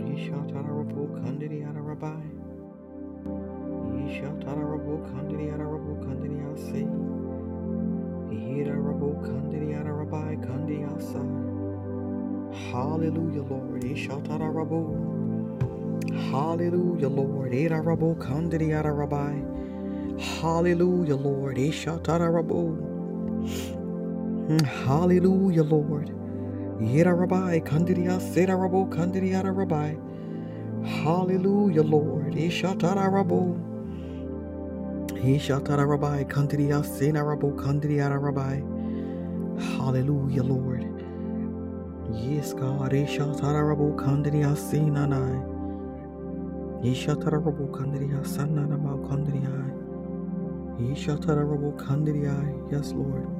Kandidiyarabai. Yeshatarabu Kandidiyasi. Darabu Kandidiyarabai. Yeshatarabu Kandidiyarabai. Yeshatarabu Kandidiyarabu Kandidiyasi. Yidarabu Kandidiyarabai Kandiyasa. Hallelujah, Lord. Ishatarabu. Hallelujah, Lord. Idarabu Kandidiyarabai. Hallelujah, Lord. Ishatarabu. Mm, Hallelujah, Lord. Yidarabai Kandidia Sidarabu Kandidiyarabai. Hallelujah, Lord. Ishatarabu. Ishatarabai Kandidia Sinarabu Kandidiyarabai. Hallelujah, Lord. Yes, God. Ishatarabu Kandidia Sinanai. Kandidia Sananama Kandidia. Ishatarabu Kandidia. Yes, Lord.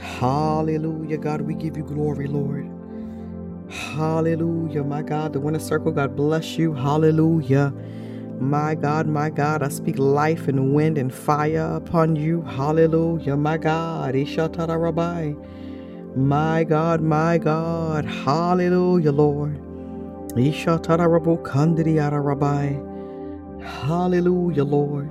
Hallelujah, God, we give you glory, Lord. Hallelujah, my God, the winner circle, God bless you. Hallelujah. My God, my God, I speak life and wind and fire upon you. Hallelujah, my God. Ishatarabai. My God, my God. Hallelujah, Lord. Ishatarabu Kandidiyarabai. Hallelujah, Lord.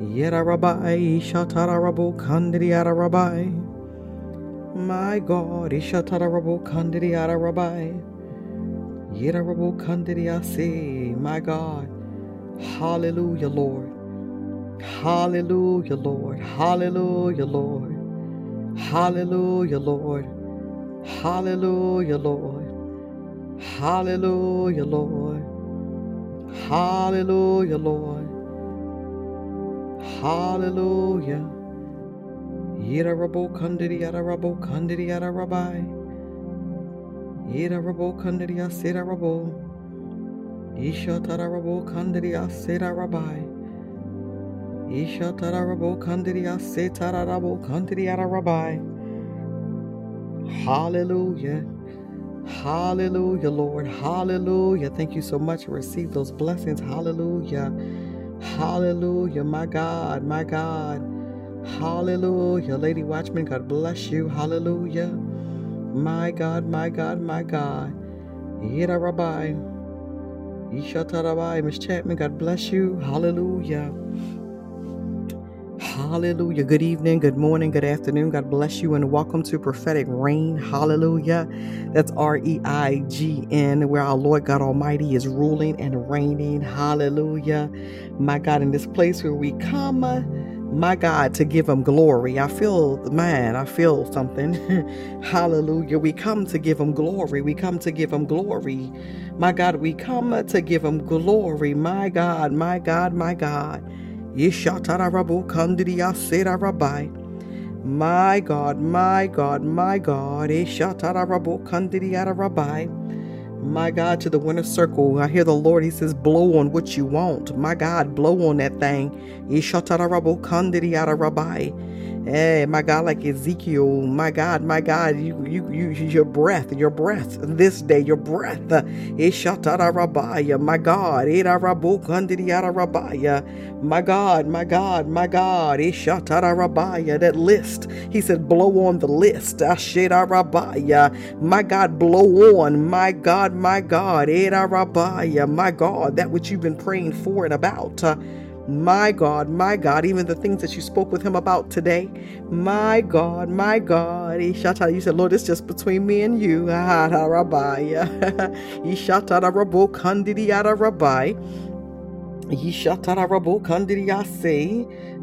Kandidiyarabai. Yedarabai Ishatarabu Kandidiyarabai. My God, Ishatarabu Kandidiyarabai. Yidarabu Kandidiyasi. My God. Hallelujah, Lord. Hallelujah, Lord. Hallelujah, Lord. Hallelujah, Lord. Hallelujah, Lord. Hallelujah, Lord. Hallelujah, Lord. Hallelujah. Yidarabu Kandidiyarabu Kandidiyarabai. Yidarabu Kandidiyasirabu. Ishatarabu Kandidiyasirabai. Ishatarabu Kandidiyasitarabu Kandidiyarabai. Hallelujah. Hallelujah, Lord. Hallelujah. Thank you so much. Receive those blessings. Hallelujah. Hallelujah. My God, my God. Hallelujah. Lady Watchman, God bless you. Hallelujah. My God, my God, my God. Yida Rabbi. Ishata Rabbi. Miss Chapman, God bless you. Hallelujah. Hallelujah. Good evening, good morning, good afternoon. God bless you and welcome to Prophetic Reign. Hallelujah. That's R E I G N, where our Lord God Almighty is ruling and reigning. Hallelujah. My God, in this place where we come, uh, my God, to give Him glory. I feel, the man, I feel something. Hallelujah. We come to give Him glory. We come to give Him glory. My God, we come uh, to give Him glory. My God, my God, my God. My God, my God, my God. My God, to the winner circle. I hear the Lord, He says, blow on what you want. My God, blow on that thing. Hey, my God, like Ezekiel, my God, my God, you, you, you, your breath, your breath this day, your breath. Ishatarabaya, my God, Irabukandiyarabaya, my God, my God, my God, Ishatarabaya, that list. He said, blow on the list. Ashetarabaya, my God, blow on, my God, my God, Irabaya, my God, that which you've been praying for and about. My God, my God, even the things that you spoke with him about today. My God, my God. Shouted, You said, Lord, it's just between me and you. Rabbi.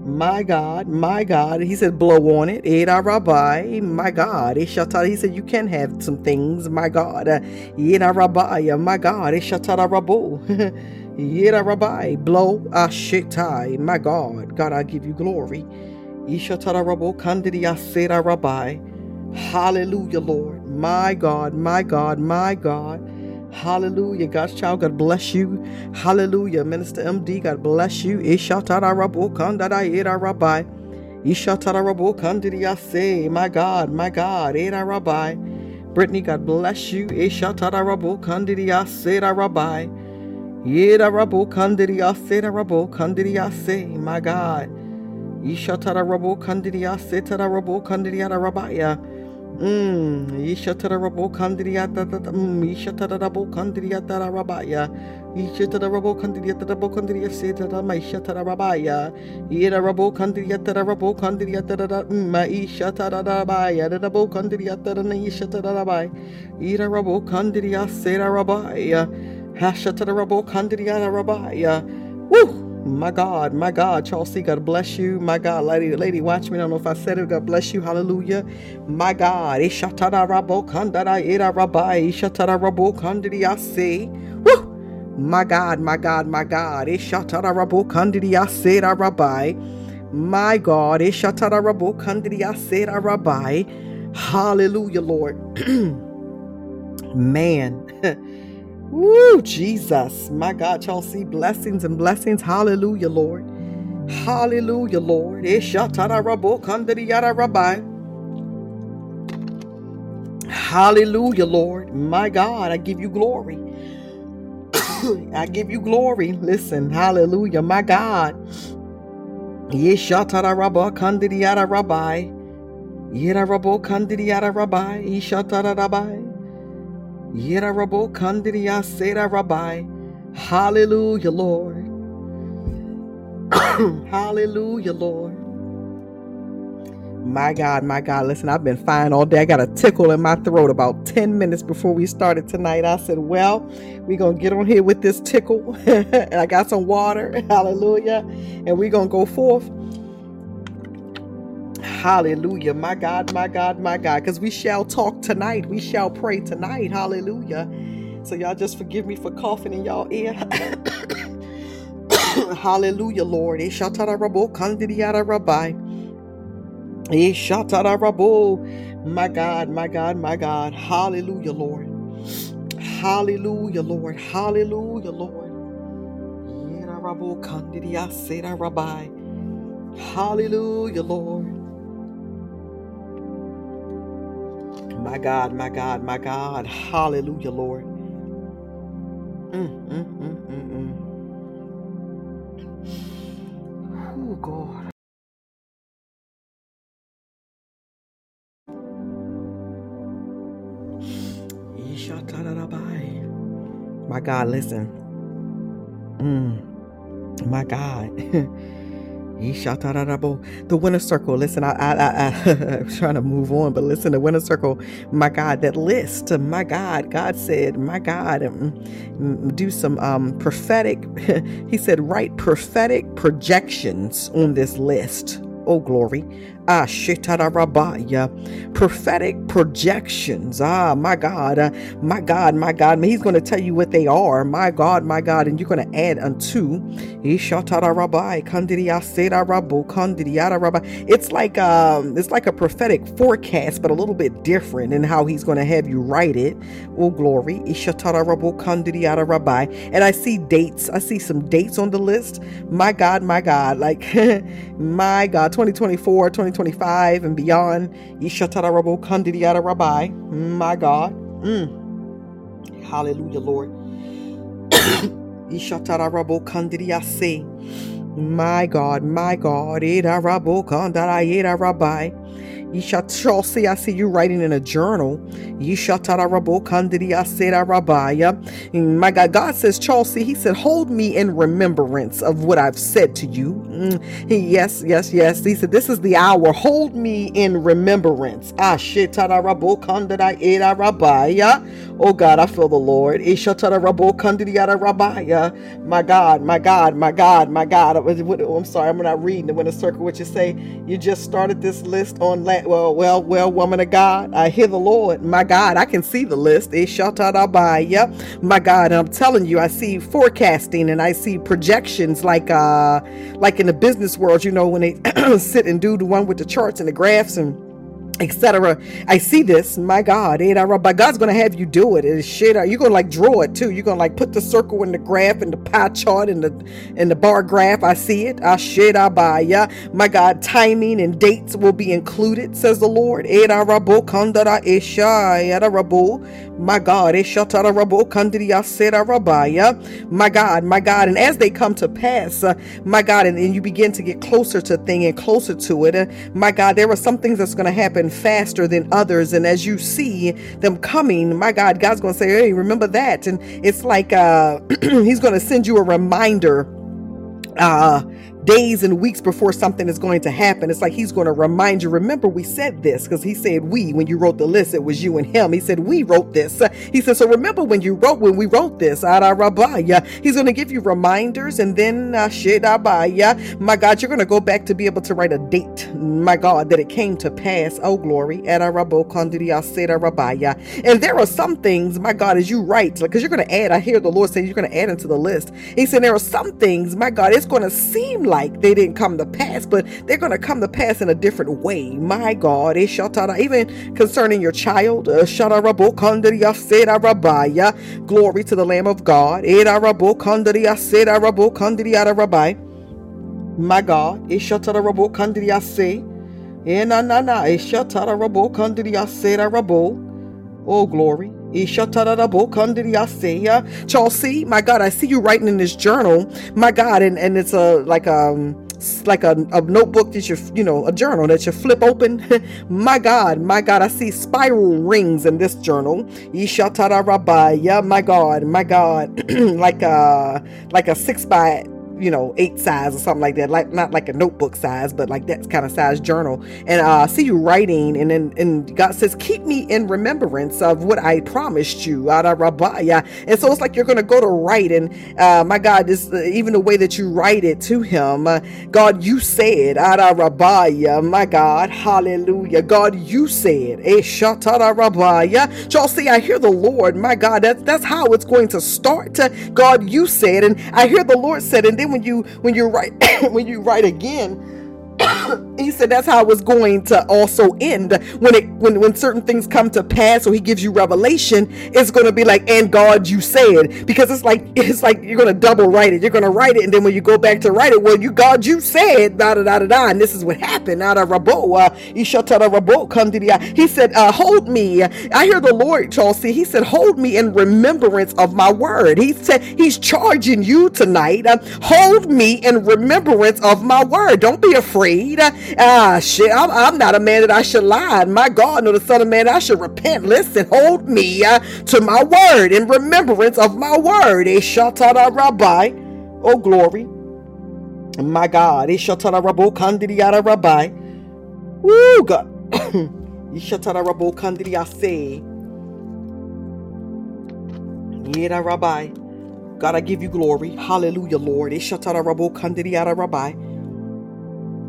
My God, my God. He said, blow on it. Eh, Rabbi. My God. He said, you can have some things. My God. Eh, Eda Rabbi. My God. Rabu. Yira Rabbi, blow Ashitai, my God. God, I give you glory. Ishatara Rabo Kandidia Sera Rabbi. Hallelujah, Lord. My God, my God, my God. Hallelujah. God's child, God bless you. Hallelujah. Minister MD, God bless you. Ishatara Rabo Kandada Yira Rabbi. Ishatara Rabo Kandidia Se, my God, my God. Era Rabbi. Brittany, God bless you. Ishatara Rabo Kandidia Sera Rabbi. Yeda rabo kandiria seta rabo kandiria se, my God. Ishatara rabo kandiria setara rabo kandiria rabaya. Mmm, Ishatara rabo kandiria da da da, mmm, Ishatara rabo kandiria da rabaya. Ishatara rabo kandiria da rabo kandiria seta da ma Ishatara rabaya. Yeda rabo kandiria da rabo kandiria da da, mmm, Ishatara rabaya, Woo! My God, my God, Chelsea, God bless you. My God, lady, lady, watch me. I don't know if I said it. God bless you. Hallelujah. My God. Woo! My God, my God, my God. My God. Hallelujah, Lord. Man. Woo, Jesus. My God, y'all see blessings and blessings. Hallelujah, Lord. Hallelujah, Lord. Hallelujah, Lord. My God, I give you glory. I give you glory. Listen, hallelujah, my God. Yeshatara rabba kandidiyara rabbi. Yera rabo kandidiyara rabbi. Ishatara rabbi. Hallelujah, Lord. Hallelujah, Lord. My God, my God, listen, I've been fine all day. I got a tickle in my throat about 10 minutes before we started tonight. I said, Well, we're going to get on here with this tickle. and I got some water. Hallelujah. And we're going to go forth. Hallelujah. My God, my God, my God. Because we shall talk tonight. We shall pray tonight. Hallelujah. So y'all just forgive me for coughing in y'all ear. Hallelujah, Lord. My God, my God, my God. Hallelujah, Lord. Hallelujah, Lord. Hallelujah, Lord. Hallelujah, Lord. My God, my God, my God. Hallelujah, Lord. Oh, God. My God, listen. Mm, my God. The winner circle. Listen, I, I, I, I'm trying to move on, but listen, the winner circle. My God, that list. My God, God said, my God, um, mm, do some um, prophetic. he said, write prophetic projections on this list. Oh, glory. Ah, Rabaya. Prophetic projections. Ah, my God. Uh, my God, my God. He's going to tell you what they are. My God, my God. And you're going to add unto. It's like um, it's like a prophetic forecast, but a little bit different in how he's going to have you write it. Oh, glory. And I see dates. I see some dates on the list. My God, my God. Like, my God. 2024, 2025, and beyond. Ishatarabo Kandidiata Rabbi. My God. Mm. Hallelujah, Lord. Ishatarabo Kandidiase. My God, my God. Eda Rabo Kandarayeda Rabbi. Chelsea, I see you writing in a journal. My God, God says, Chelsea, He said, hold me in remembrance of what I've said to you. Mm, yes, yes, yes. He said, this is the hour. Hold me in remembrance. Oh God, I feel the Lord. My God, my God, my God, my God. I'm sorry, I'm not reading. I'm going to circle what you say. You just started this list on last well, well, well, woman of God, I hear the Lord. My God, I can see the list. Yep. My God, I'm telling you, I see forecasting and I see projections like uh like in the business world, you know, when they sit and do the one with the charts and the graphs and etc. I see this, my God, eh, but God's gonna have you do it. It's shit. Uh, you're gonna like draw it too. You're gonna like put the circle in the graph and the pie chart and the and the bar graph. I see it. I shit I buy ya. My God, timing and dates will be included, says the Lord. My God, my God, my God, and as they come to pass, uh, my God, and, and, you begin to get closer to thing and closer to it, uh, my God, there are some things that's going to happen faster than others, and as you see them coming, my God, God's going to say, "Hey, remember that," and it's like uh, He's going to send you a reminder. Uh, days and weeks before something is going to happen. It's like he's going to remind you, remember, we said this because he said we, when you wrote the list, it was you and him. He said, we wrote this. He said, so remember when you wrote, when we wrote this, Adarabaya. he's going to give you reminders and then, uh, my God, you're going to go back to be able to write a date, my God, that it came to pass. Oh, glory. And there are some things, my God, as you write, because you're going to add, I hear the Lord say you're going to add into the list. He said, there are some things, my God, it's going to seem like like they didn't come to pass, but they're going to come to pass in a different way. My God, eh, even concerning your child, uh, glory to the Lamb of God. My God, Ishata Rabu Kandidias, Oh, glory. Chelsea, my God, I see you writing in this journal, my God, and, and it's a like um like a, a notebook that you you know a journal that you flip open. My god my god i see spiral rings in this journal. Yeah my god my god. Like a like a six by you know, eight size or something like that. Like not like a notebook size, but like that kind of size journal. And uh, I see you writing, and then and God says, "Keep me in remembrance of what I promised you." Rabbiah. And so it's like you're going to go to write, and uh, my God, this uh, even the way that you write it to Him, uh, God, you said, Rabbiah, my God, Hallelujah, God, you said, Rabbiah. Y'all see, I hear the Lord, my God. That's that's how it's going to start. God, you said, and I hear the Lord said, and then when you when you write when you write again he said that's how it was going to also end. When it when when certain things come to pass or he gives you revelation it's going to be like and god you said. Because it's like it's like you're going to double write it. You're going to write it and then when you go back to write it well you god you said da da da da da and this is what happened. Out of rabo uh rabo come to the he said uh, hold me. I hear the lord chelsea. He said hold me in remembrance of my word. He said he's charging you tonight uh, hold me in remembrance of my word. Don't be afraid Ah, shit, I'm, I'm, not a man that I should lie. My God, nor the Son of Man, I should repent. Listen, hold me uh, to my word in remembrance of my word. A shatara rabbi. Oh, glory. My God. A shatara rabo kandidiata rabbi. Woo, God. Ishatara rabo kandidiase. Yera rabbi. God, I give you glory. Hallelujah, Lord. Ishatara rabo kandidiata rabbi.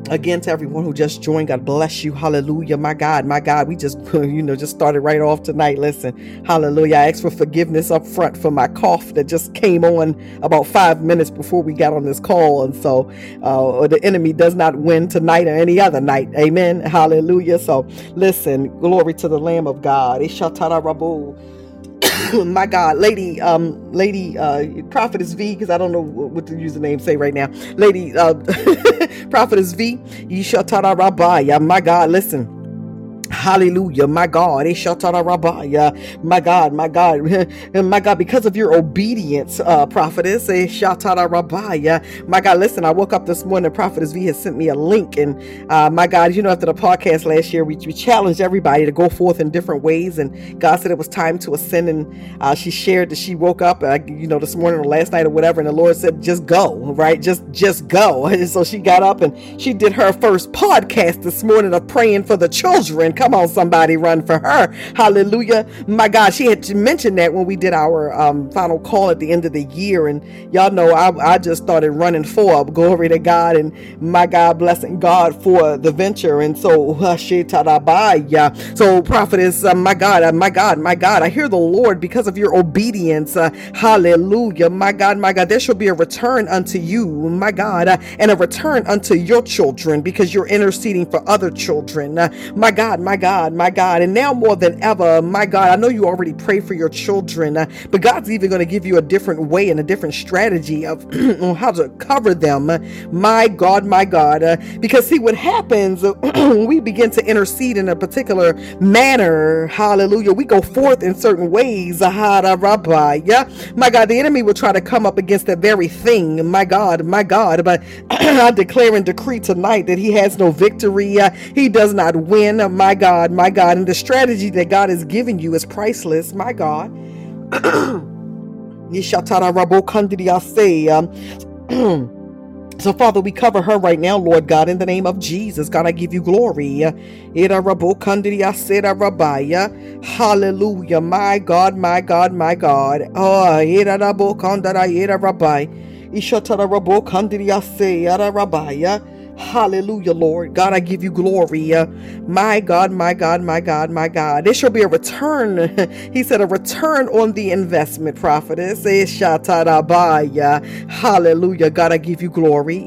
Again, to everyone who just joined, God bless you. Hallelujah. My God, my God, we just, you know, just started right off tonight. Listen, hallelujah. I ask for forgiveness up front for my cough that just came on about five minutes before we got on this call. And so uh, the enemy does not win tonight or any other night. Amen. Hallelujah. So listen, glory to the Lamb of God. my God, Lady, um, Lady, uh, Prophetess V, because I don't know what the username say right now. Lady, uh, Prophetess V, Yishatara Rabbi. Yeah, my God, listen. Hallelujah, my God. My God, my God, my God, because of your obedience, uh, prophetess. My God, listen, I woke up this morning, Prophetess V has sent me a link. And uh, my God, you know, after the podcast last year, we, we challenged everybody to go forth in different ways. And God said it was time to ascend. And uh, she shared that she woke up, uh, you know, this morning or last night or whatever. And the Lord said, just go, right? Just, just go. And so she got up and she did her first podcast this morning of praying for the children. Come on, somebody run for her. Hallelujah. My God, she had mentioned that when we did our um, final call at the end of the year. And y'all know I, I just started running for glory to God. And my God, blessing God for the venture. And so, so prophetess, uh, my God, uh, my God, my God, I hear the Lord because of your obedience. Uh, hallelujah. My God, my God, there shall be a return unto you, my God, uh, and a return unto your children because you're interceding for other children. Uh, my God, my my God, my God. And now more than ever, my God, I know you already pray for your children, uh, but God's even going to give you a different way and a different strategy of how to cover them. My God, my God. Uh, because see what happens, when we begin to intercede in a particular manner. Hallelujah. We go forth in certain ways. Yeah. My God, the enemy will try to come up against that very thing. My God, my God. But I declare and decree tonight that he has no victory. Uh, he does not win. My God, my God. And the strategy that God is giving you is priceless, my God. Um, so, Father, we cover her right now, Lord God, in the name of Jesus. God, I give you glory. Hallelujah. My God, my God, my God. Oh, Hallelujah, Lord. God, I give you glory. Uh, my God, my God, my God, my God. There shall be a return. he said, a return on the investment, prophetess. Hallelujah. God, I give you glory.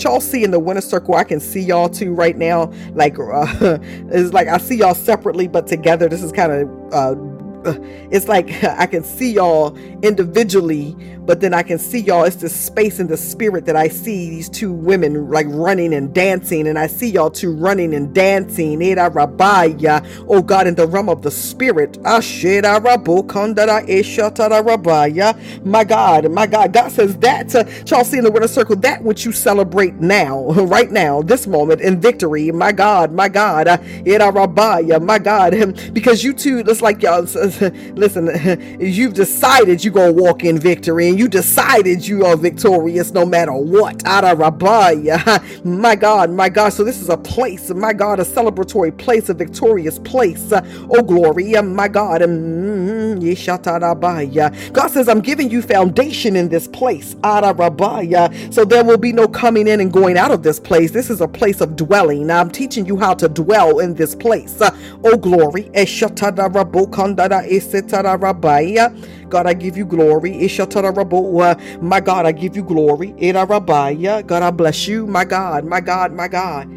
Y'all see in the winner circle, I can see y'all too right now. Like, uh, it's like I see y'all separately, but together. This is kind of uh, it's like I can see y'all individually, but then I can see y'all. It's the space and the spirit that I see these two women like running and dancing, and I see y'all two running and dancing. Oh God, in the realm of the spirit. My God, my God. God says that, uh, y'all see in the winner circle, that which you celebrate now, right now, this moment in victory. My God, my God. My God, because you two, it's like y'all listen, you've decided you're going to walk in victory and you decided you are victorious no matter what. My God, my God. So this is a place, my God, a celebratory place, a victorious place. Oh, glory, my God. Mm-hmm. God says, I'm giving you foundation in this place. So there will be no coming in and going out of this place. This is a place of dwelling. I'm teaching you how to dwell in this place. Oh, glory. God, I give you glory. My God, I give you glory. God, I bless you. My God, my God, my God.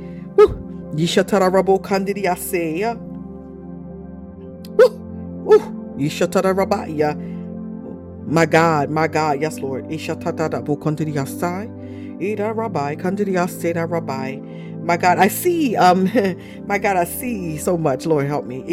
My God, my God, yes, Lord. Ida rabbi, rabbi. My God, I see, um, my God, I see so much. Lord, help me.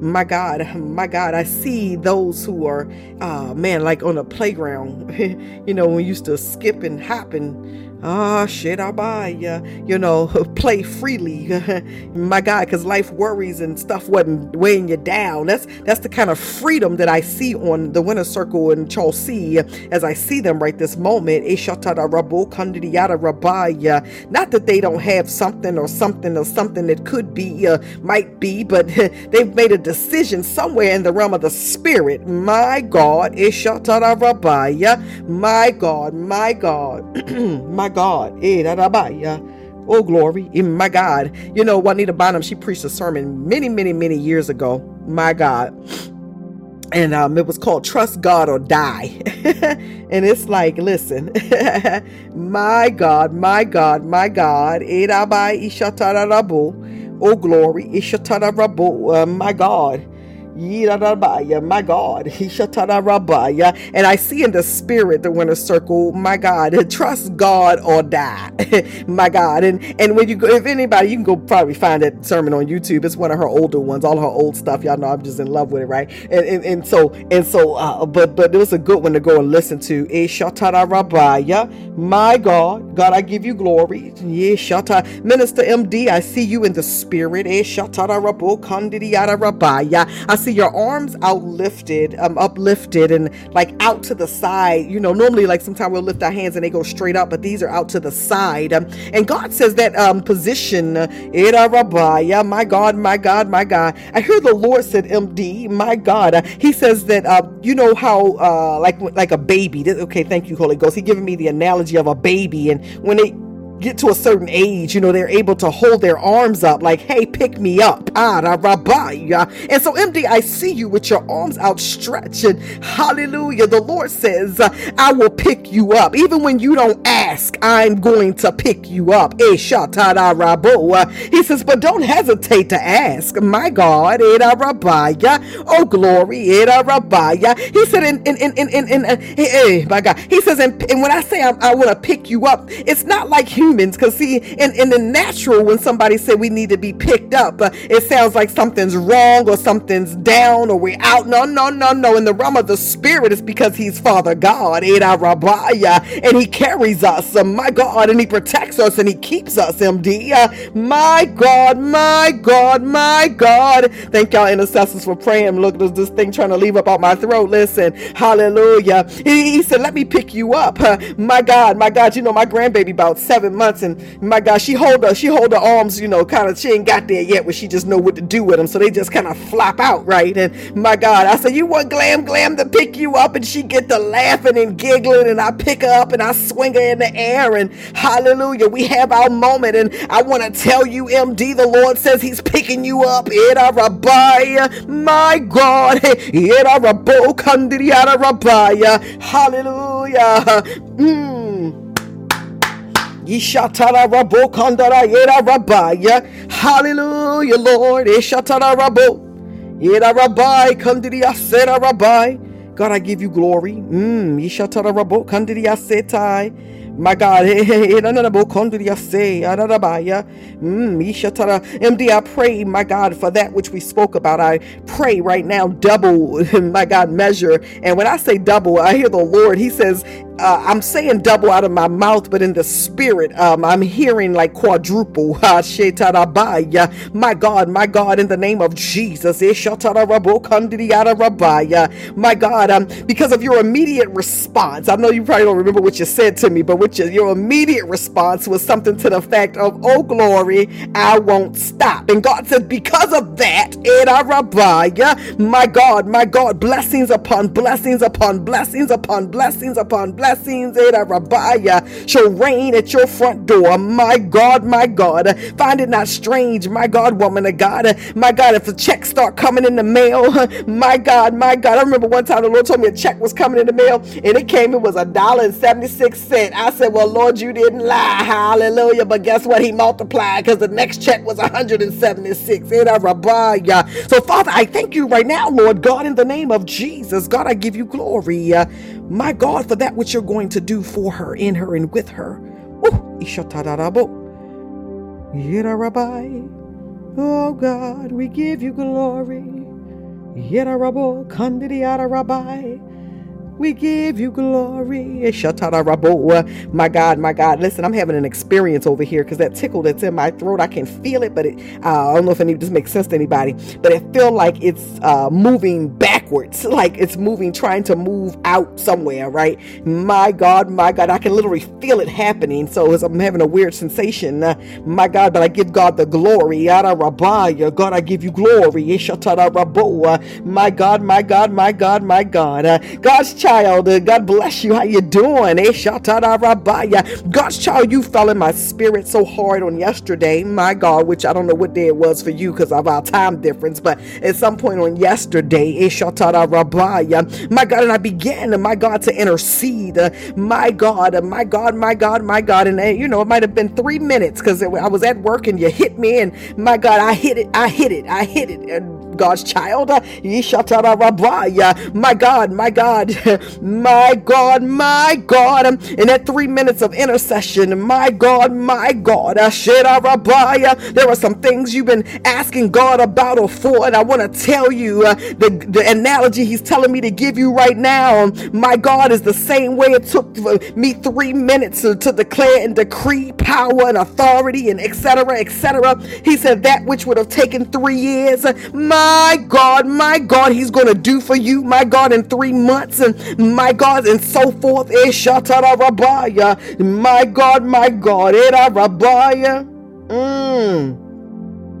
My God, my God, I see those who are, uh, man, like on a playground, you know, we used to skip and hop and Ah, shit, I buy ya. You know, play freely, my God, because life worries and stuff wasn't weighing you down. That's that's the kind of freedom that I see on the winner circle in Chelsea as I see them right this moment. Not that they don't have something or something or something that could be, uh, might be, but they've made a decision somewhere in the realm of the spirit. My God, my God, my God, my God. Eh, oh, glory. In my God. You know, Juanita Bynum, she preached a sermon many, many, many years ago. My God. And um, it was called Trust God or Die. and it's like, listen, my God, my God, my God. Oh, glory. Uh, my God. My God. And I see in the spirit the winner circle, my God, trust God or die. my God. And and when you go, if anybody, you can go probably find that sermon on YouTube. It's one of her older ones, all her old stuff. Y'all know I'm just in love with it, right? And and, and so and so uh, but but it was a good one to go and listen to. My God, God, I give you glory. Minister MD, I see you in the spirit. I see your arms out outlifted, um, uplifted, and like out to the side. You know, normally like sometimes we'll lift our hands and they go straight up, but these are out to the side. Um, and God says that um, position, my God, my God, my God. I hear the Lord said, MD, my God. Uh, he says that uh, you know how uh, like like a baby. Okay, thank you, Holy Ghost. He giving me the analogy of a baby, and when they get to a certain age, you know, they're able to hold their arms up like, hey, pick me up. And so, MD, I see you with your arms outstretched. And hallelujah. The Lord says, I will pick you up. Even when you don't ask, I'm going to pick you up. He says, but don't hesitate to ask. My God. Oh, glory. He said, in, in, in, in, in, in hey, my God. He says, and, and when I say I, I want to pick you up, it's not like humans. Because, see, in, in the natural, when somebody said we need to be picked up, uh, it sounds like something's wrong or something's down or we're out. No, no, no, no. In the realm of the spirit, it's because He's Father God, and He carries us, uh, my God, and He protects us and He keeps us, MD. Uh, my God, my God, my God. Thank y'all, intercessors, for praying. Look, there's this thing trying to leave up out my throat. Listen, hallelujah. He, he said, Let me pick you up. Uh, my God, my God, you know, my grandbaby about seven months, and my God, she hold her, she hold her arms, you know, kind of, she ain't got there yet where she just know what to do with them. So they just kind of flop out, right? And my God, I said, You want Glam Glam to pick you up? And she get to laughing and giggling, and I pick her up and I swing her in the air. And hallelujah, we have our moment. And I want to tell you, MD, the Lord says He's picking you up. My God. In a rabo, Hallelujah. Mm. Ishatara rabo kandara yera rabaya. Hallelujah, Lord. Ishatara rabo. Yera rabai kandiri asera rabai. God, I give you glory. Mm. Ishatara rabo kandiri asetai. My God, MD, I pray, my God, for that which we spoke about. I pray right now, double, my God, measure. And when I say double, I hear the Lord, He says, uh, I'm saying double out of my mouth, but in the spirit, um, I'm hearing like quadruple. my God, my God, in the name of Jesus. My God, um, because of your immediate response, I know you probably don't remember what you said to me, but what your, your immediate response was something to the effect of, Oh, glory, I won't stop. And God said, Because of that, my God, my God, blessings upon blessings upon blessings upon blessings upon blessings blessings eh, Rabbiah, shall reign at your front door. My God, my God. Find it not strange, my God, woman of God. My God, if the checks start coming in the mail, my God, my God. I remember one time the Lord told me a check was coming in the mail and it came, it was a dollar and 76 cents. I said, Well, Lord, you didn't lie. Hallelujah. But guess what? He multiplied because the next check was 176. Eh, so, Father, I thank you right now, Lord God, in the name of Jesus. God, I give you glory. My God, for that which you're going to do for her, in her, and with her. Oh God, we give you glory. Kandidiara rabbi. We give you glory. My God, my God. Listen, I'm having an experience over here because that tickle that's in my throat, I can feel it, but it, uh, I don't know if any this makes sense to anybody, but it feel like it's uh, moving backwards, like it's moving, trying to move out somewhere, right? My God, my God, I can literally feel it happening. So as I'm having a weird sensation, uh, my God, but I give God the glory. God, I give you glory. My God, my God, my God, my God. Uh, God's child child. Uh, God bless you. How you doing? Eh, God's child, you fell in my spirit so hard on yesterday. My God, which I don't know what day it was for you because of our time difference, but at some point on yesterday, eh, my God, and I began, my God, to intercede. Uh, my God, my God, my God, my God. And, uh, you know, it might have been three minutes because I was at work and you hit me, and my God, I hit it, I hit it, I hit it. And God's child. Uh, my God, my God, my God, my God. Um, in that three minutes of intercession, my God, my God, uh, there are some things you've been asking God about or for, and I want to tell you uh, the, the analogy He's telling me to give you right now. Um, my God is the same way it took me three minutes to, to declare and decree power and authority and etc. etc. He said that which would have taken three years, uh, my my God, my God, He's going to do for you, my God, in three months, and my God, and so forth. My God, my God, mm.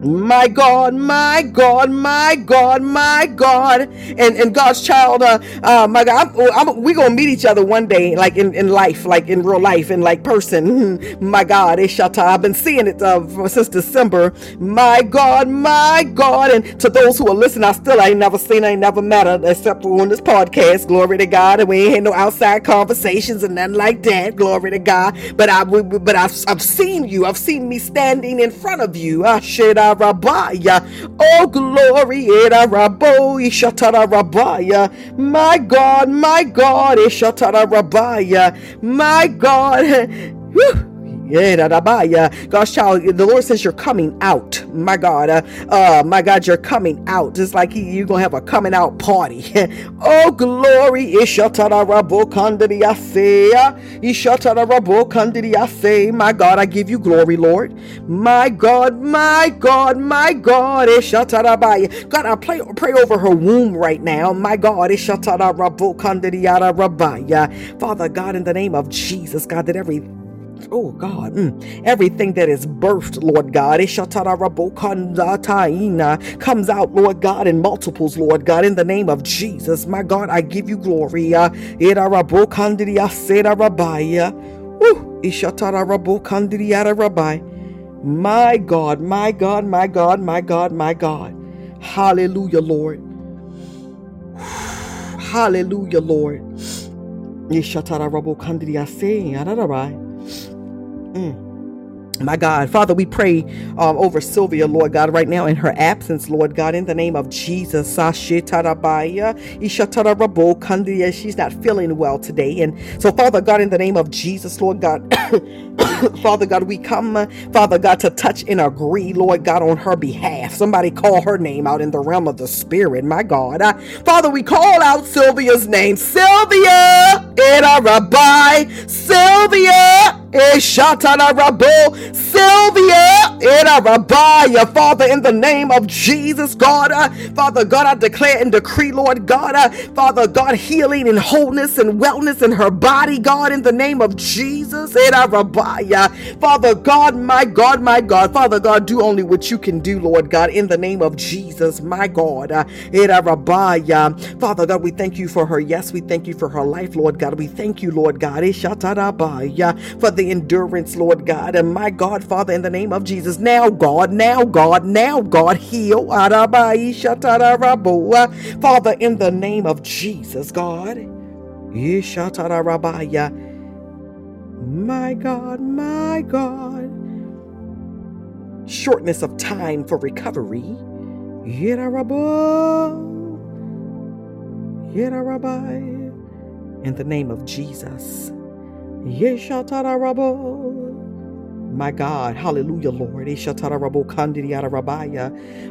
My God, my God, my God, my God, and and God's child, uh, uh my God, I'm, I'm, we gonna meet each other one day, like in, in life, like in real life, in like person. my God, Ishata, I've been seeing it uh, since December. My God, my God, and to those who are listening, I still ain't never seen, I ain't never met her except on this podcast. Glory to God, and we ain't had no outside conversations and nothing like that. Glory to God, but I, but I've, I've seen you, I've seen me standing in front of you. I should I Rabaya. Oh, glory, Era Rabo, Ishatara Rabaya. My God, my God, Ishatara Rabaya. My God. Whew. God's child, the Lord says you're coming out. My God, uh, uh, my God, you're coming out. Just like he, you're gonna have a coming out party. oh, glory! My God, I give you glory, Lord. My God, my God, my God. God, I pray, pray over her womb right now. My God, Father God, in the name of Jesus, God, that every oh God, mm, everything that is birthed, Lord God, comes out, Lord God, in multiples, Lord God, in the name of Jesus. My God, I give you glory. Uh, my God, my God, my God, my God, my God. Hallelujah, Lord. Hallelujah, Lord. Mm. My God, Father, we pray um, over Sylvia, Lord God, right now in her absence, Lord God, in the name of Jesus. She's not feeling well today. And so, Father God, in the name of Jesus, Lord God, Father God, we come, Father God, to touch and agree, Lord God, on her behalf. Somebody call her name out in the realm of the Spirit, my God. Uh, Father, we call out Sylvia's name. Sylvia, Eda Rabbi, Sylvia, Eshatana Rabo, Sylvia, Eda Rabbi, Father, in the name of Jesus, God, uh, Father God, I declare and decree, Lord God, uh, Father God, healing and wholeness and wellness in her body, God, in the name of Jesus, Eda Rabbi, Father God, my God, my God, Father God, do only what you can do, Lord God, in the name of Jesus, my God, Eda Rabbi, Father God, we thank you for her. Yes, we thank you for her life, Lord God. We thank you, Lord God, for the endurance, Lord God. And my God, Father, in the name of Jesus, now, God, now, God, now, God, heal. Father, in the name of Jesus, God. My God, my God. Shortness of time for recovery. In the name of Jesus. My God, hallelujah, Lord.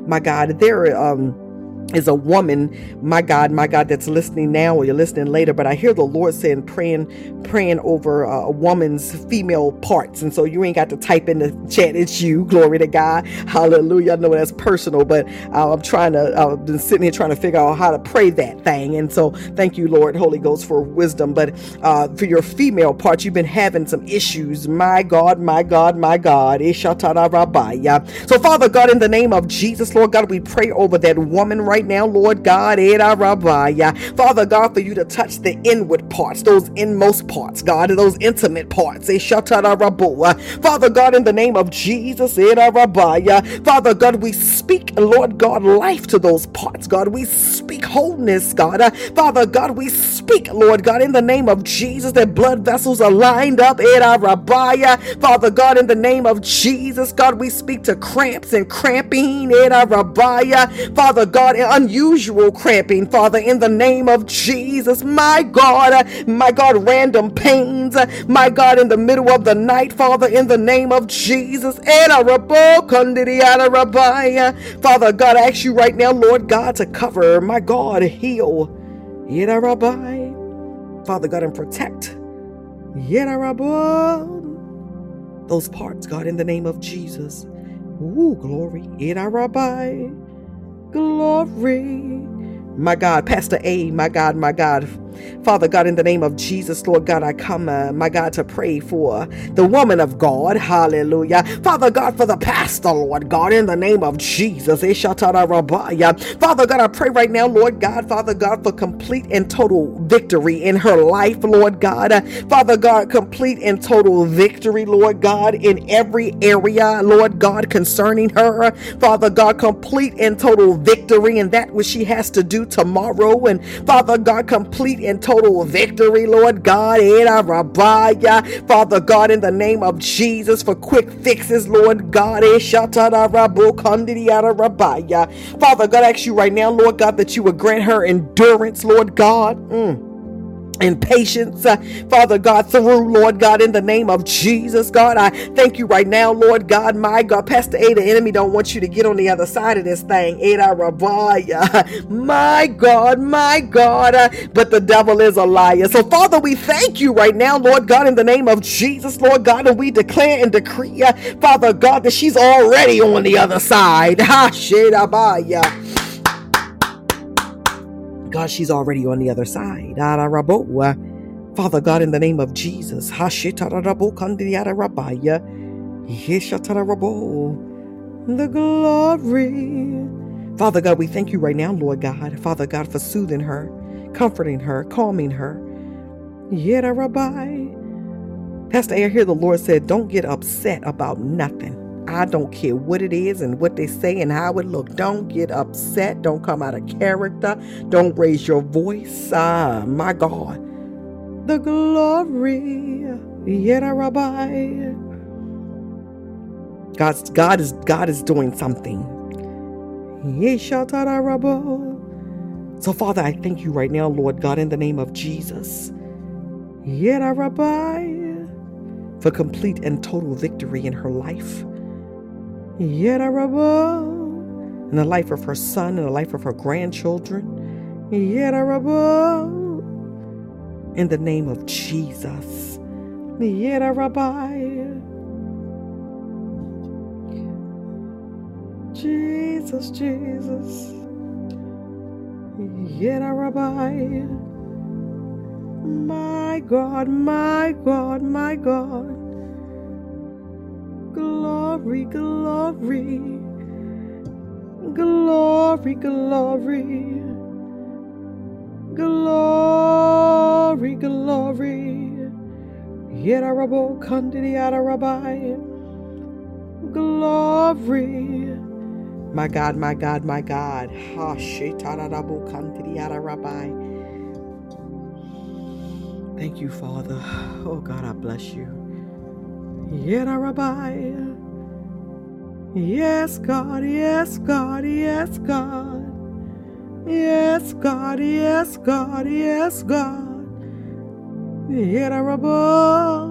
My God, there um is a woman, my God, my God, that's listening now or you're listening later, but I hear the Lord saying, praying, praying over uh, a woman's female parts. And so you ain't got to type in the chat, it's you. Glory to God. Hallelujah. I know that's personal, but uh, I'm trying to, uh, I've been sitting here trying to figure out how to pray that thing. And so thank you, Lord, Holy Ghost, for wisdom. But uh, for your female parts, you've been having some issues. My God, my God, my God. So, Father God, in the name of Jesus, Lord God, we pray over that woman right right now, Lord God, Father God, for you to touch the inward parts, those inmost parts, God, those intimate parts. Father God, in the name of Jesus, Father God, we speak, Lord God, life to those parts, God. We speak wholeness, God. Father God, we speak, Lord God, in the name of Jesus, that blood vessels are lined up. Father God, in the name of Jesus, God, we speak to cramps and cramping. Father God, unusual cramping, Father, in the name of Jesus. My God, my God, random pains, my God, in the middle of the night, Father, in the name of Jesus. Father God, I ask you right now, Lord God, to cover, my God, heal. Father God, and protect. Those parts, God, in the name of Jesus. Ooh, glory. Glory. My God, Pastor A, my God, my God. Father God, in the name of Jesus, Lord God, I come, uh, my God, to pray for the woman of God. Hallelujah. Father God, for the pastor, Lord God, in the name of Jesus. Father God, I pray right now, Lord God, Father God, for complete and total victory in her life, Lord God. Father God, complete and total victory, Lord God, in every area, Lord God, concerning her. Father God, complete and total victory in that which she has to do tomorrow. And Father God, complete and total victory, Lord God. Father God, in the name of Jesus, for quick fixes, Lord God. Father God, I ask you right now, Lord God, that you would grant her endurance, Lord God. Mm and patience, uh, Father God, through, Lord God, in the name of Jesus, God. I thank you right now, Lord God, my God. Pastor A, the enemy don't want you to get on the other side of this thing. Ada Rabaya. My God, my God. Uh, but the devil is a liar. So, Father, we thank you right now, Lord God, in the name of Jesus, Lord God, and we declare and decree, uh, Father God, that she's already on the other side. Ha, Shedabaya. God, she's already on the other side. Father God, in the name of Jesus, the glory. Father God, we thank you right now, Lord God. Father God, for soothing her, comforting her, calming her. Yet, Rabbi. Pastor I hear the Lord said, don't get upset about nothing. I don't care what it is and what they say and how it look. Don't get upset. Don't come out of character. Don't raise your voice. Ah, my God. The glory. Yet Rabbi. God's God is God is doing something. So, Father, I thank you right now, Lord God, in the name of Jesus. Yet for complete and total victory in her life. In the life of her son, in the life of her grandchildren. In the name of Jesus. Jesus, Jesus. Rabbi. My God, my God, my God. Glory, glory, glory, glory, glory, glory. Yedarabo kandidi rabbi. Glory. My God, my God, my God. Ha shetarabo kandidi rabbi. Thank you, Father. Oh God, I bless you. Rabbi. Yes, God, yes, God, yes, God. Yes, God, yes, God, yes, God. Rabbi.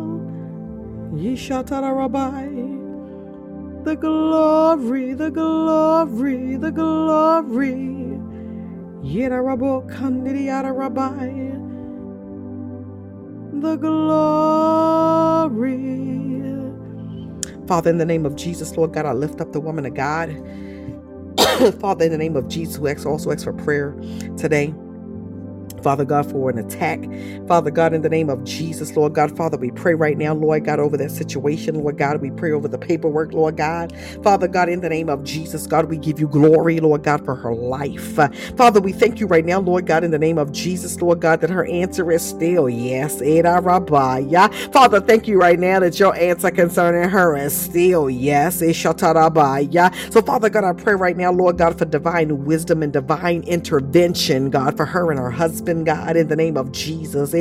Rabbi. The glory, the glory, the glory. Yedarabo Kandidi Rabbi. The glory. Father, in the name of Jesus, Lord God, I lift up the woman of God. Father, in the name of Jesus, who also asks for prayer today. Father God, for an attack. Father God, in the name of Jesus, Lord God, Father, we pray right now, Lord God, over that situation, Lord God. We pray over the paperwork, Lord God. Father God, in the name of Jesus, God, we give you glory, Lord God, for her life. Father, we thank you right now, Lord God, in the name of Jesus, Lord God, that her answer is still yes. Father, thank you right now that your answer concerning her is still yes. So, Father God, I pray right now, Lord God, for divine wisdom and divine intervention, God, for her and her husband husband, God, in the name of Jesus.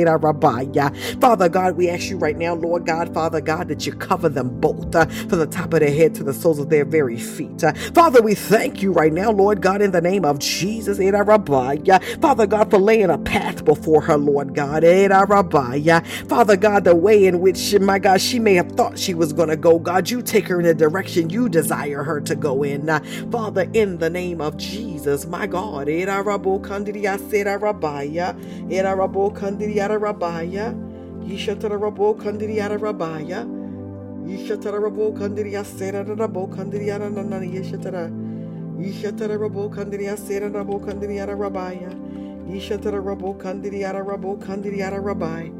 Father God, we ask you right now, Lord God, Father God, that you cover them both uh, from the top of their head to the soles of their very feet. Uh, Father, we thank you right now, Lord God, in the name of Jesus. Father God, for laying a path before her, Lord God. Father God, the way in which, my God, she may have thought she was going to go, God, you take her in the direction you desire her to go in. Uh, Father, in the name of Jesus, my God rabaya, era rabo kandiriara rabaya, yishatara rabo kandiriara rabaya, yishatara rabo kandiria sera rabo kandiriara nanana yishatara, yishatara rabo kandiria sera rabo kandiriara rabaya, yishatara rabo kandiriara rabo kandiriara rabaya.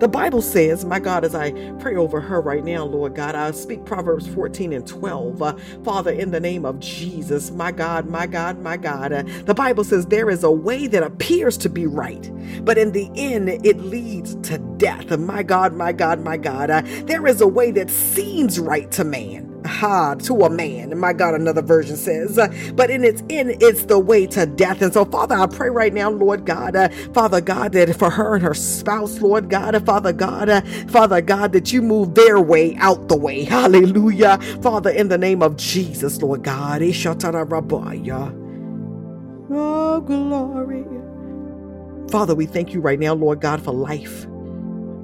The Bible says, my God, as I pray over her right now, Lord God, I speak Proverbs 14 and 12. Uh, Father, in the name of Jesus, my God, my God, my God. Uh, the Bible says there is a way that appears to be right, but in the end, it leads to death. My God, my God, my God. Uh, there is a way that seems right to man ha to a man. My God, another version says, but in its end, it's the way to death. And so, Father, I pray right now, Lord God, uh, Father God, that for her and her spouse, Lord God, uh, Father God, uh, Father God, that you move their way out the way. Hallelujah. Father, in the name of Jesus, Lord God. Oh, glory. Father, we thank you right now, Lord God, for life.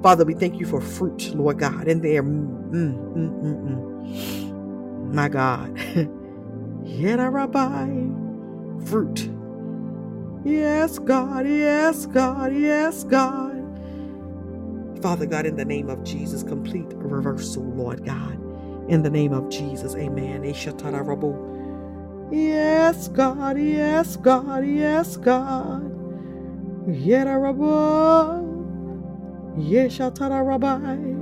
Father, we thank you for fruit, Lord God, in there. Mm, mm, mm, mm my God. Yet rabbi, fruit. Yes, God, yes, God, yes, God. Father God, in the name of Jesus, complete reversal, Lord God. In the name of Jesus, amen. Yes, God, yes, God, yes, God. Yetarabo. Yes, Rabbi.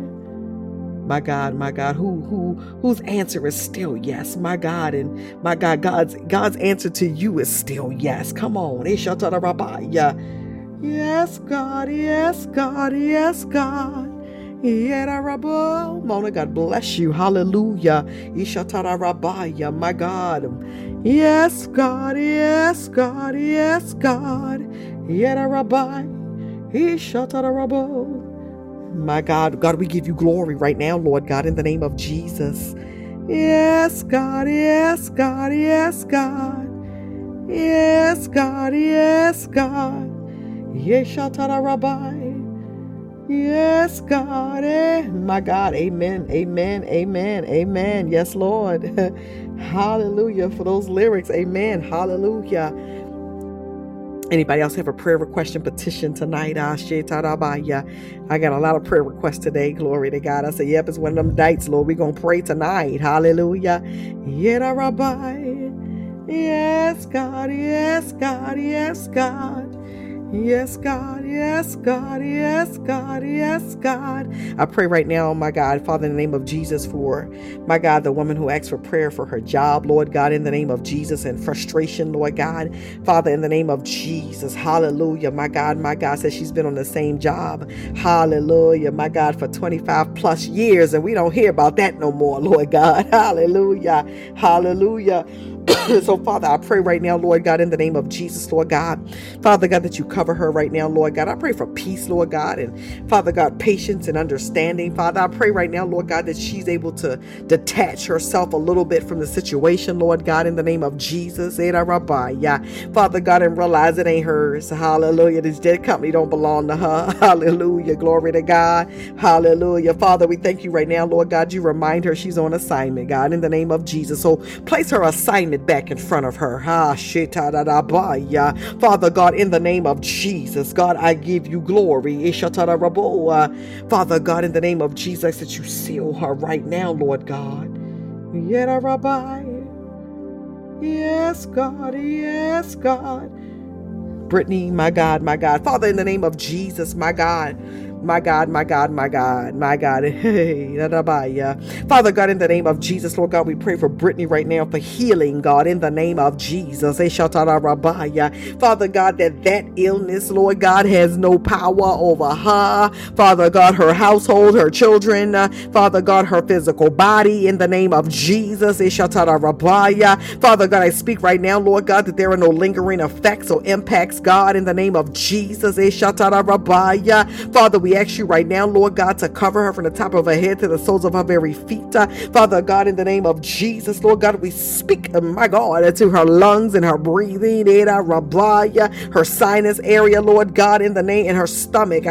My God, my God, who who whose answer is still yes. My God, and my God, God's God's answer to you is still yes. Come on. Yes, God, yes, God, yes, God. Mona, God bless you. Hallelujah. My God. Yes, God, yes, God, yes, God. Yera Rabbi. Ishatarabo. My God, God, we give you glory right now, Lord God, in the name of Jesus. Yes, God, yes, God, yes, God. Yes, God, yes, God. Yes, Rabbi. Yes, God. Eh? My God. Amen. Amen. Amen. Amen. Yes, Lord. Hallelujah for those lyrics. Amen. Hallelujah. Anybody else have a prayer request and petition tonight? Ah, I got a lot of prayer requests today. Glory to God. I say, yep, it's one of them nights, Lord. We're going to pray tonight. Hallelujah. Yes, God. Yes, God. Yes, God. Yes, God. Yes, God. Yes, God. Yes, God. I pray right now, my God, Father, in the name of Jesus, for my God, the woman who asked for prayer for her job, Lord God, in the name of Jesus, and frustration, Lord God. Father, in the name of Jesus, hallelujah. My God, my God says she's been on the same job, hallelujah, my God, for 25 plus years, and we don't hear about that no more, Lord God, hallelujah, hallelujah. so, Father, I pray right now, Lord God, in the name of Jesus, Lord God, Father God, that you cover her right now, Lord God. I pray for peace, Lord God, and Father God, patience and understanding. Father, I pray right now, Lord God, that she's able to detach herself a little bit from the situation, Lord God, in the name of Jesus. Father God, and realize it ain't hers. Hallelujah. This dead company don't belong to her. Hallelujah. Glory to God. Hallelujah. Father, we thank you right now, Lord God. You remind her she's on assignment, God, in the name of Jesus. So place her assignment back in front of her. Father God, in the name of Jesus, God, I give you glory. Father God, in the name of Jesus, that you seal her right now, Lord God. Yes, God, yes, God. Brittany, my God, my God. Father, in the name of Jesus, my God. My God, my God, my God, my God. Father God, in the name of Jesus, Lord God, we pray for Brittany right now for healing, God, in the name of Jesus. Father God, that that illness, Lord God, has no power over her. Father God, her household, her children, uh, Father God, her physical body, in the name of Jesus. Father God, I speak right now, Lord God, that there are no lingering effects or impacts, God, in the name of Jesus. Father, we ask you right now, Lord God, to cover her from the top of her head to the soles of her very feet. Uh, Father God, in the name of Jesus, Lord God, we speak, uh, my God, to her lungs and her breathing, her sinus area, Lord God, in the name, in her stomach.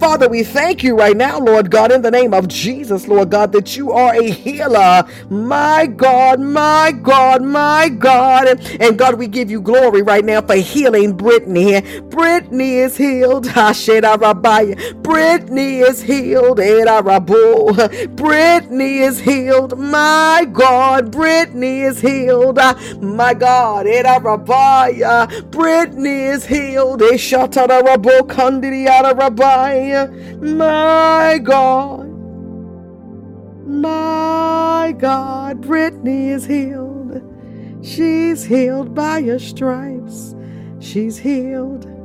Father, we thank you right now, Lord God, in the name of Jesus, Lord God, that you are a healer. My God, my God, my God. And God, we give you glory right now for healing Brittany. Brittany is healed. Brittany is healed. Brittany is healed. My God, Brittany is healed. My God, Brittany is healed. My God. My God, Brittany is healed. She's healed by your stripes. She's healed.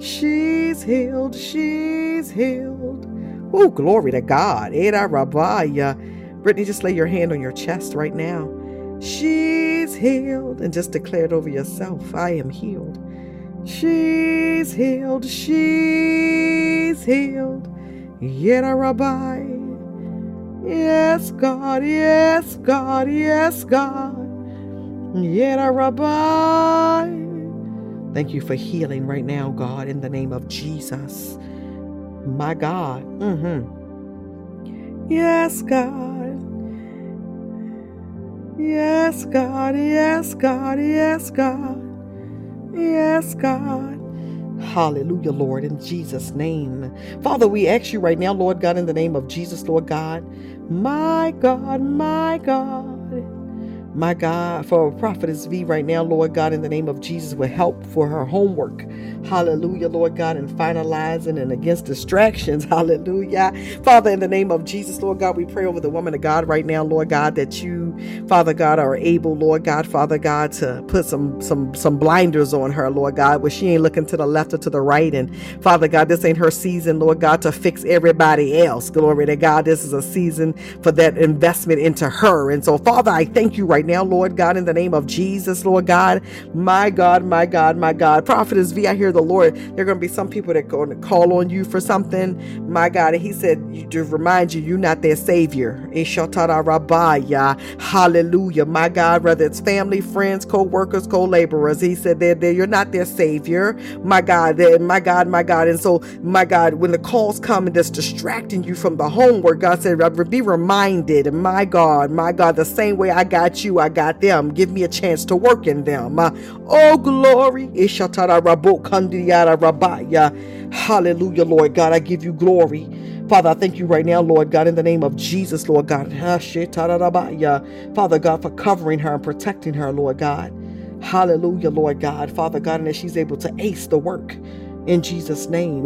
She's healed. She's healed. Oh, glory to God. Ada Rabaya. Brittany, just lay your hand on your chest right now. She's healed. And just declare it over yourself. I am healed. She's healed. She's healed. Yeta Rabbi. Yes, God. Yes, God. Yes, God. Yeta Rabbi. Thank you for healing right now, God, in the name of Jesus. My God. Mm-hmm. Yes, God. Yes, God. Yes, God. Yes, God. Yes, God. Hallelujah, Lord, in Jesus' name. Father, we ask you right now, Lord God, in the name of Jesus, Lord God. My God, my God my God, for Prophetess V right now, Lord God, in the name of Jesus, with help for her homework. Hallelujah, Lord God, and finalizing and against distractions. Hallelujah. Father, in the name of Jesus, Lord God, we pray over the woman of God right now, Lord God, that you, Father God, are able, Lord God, Father God, to put some some some blinders on her, Lord God, where she ain't looking to the left or to the right. And Father God, this ain't her season, Lord God, to fix everybody else. Glory to God. This is a season for that investment into her. And so, Father, I thank you right right now, Lord God, in the name of Jesus, Lord God. My God, my God, my God. Prophetess V, I hear the Lord. There are going to be some people that are going to call on you for something. My God. And he said, to remind you, you're not their savior. Hallelujah. My God, whether it's family, friends, co workers, co laborers, he said, they're, they're, you're not their savior. My God, my God, my God. And so, my God, when the calls come and that's distracting you from the homework, God said, be reminded, my God, my God, the same way I got you you, I got them. Give me a chance to work in them. Uh, oh, glory. Hallelujah, Lord God. I give you glory. Father, I thank you right now, Lord God, in the name of Jesus, Lord God. Father God, for covering her and protecting her, Lord God. Hallelujah, Lord God. Father God, and that she's able to ace the work in Jesus' name.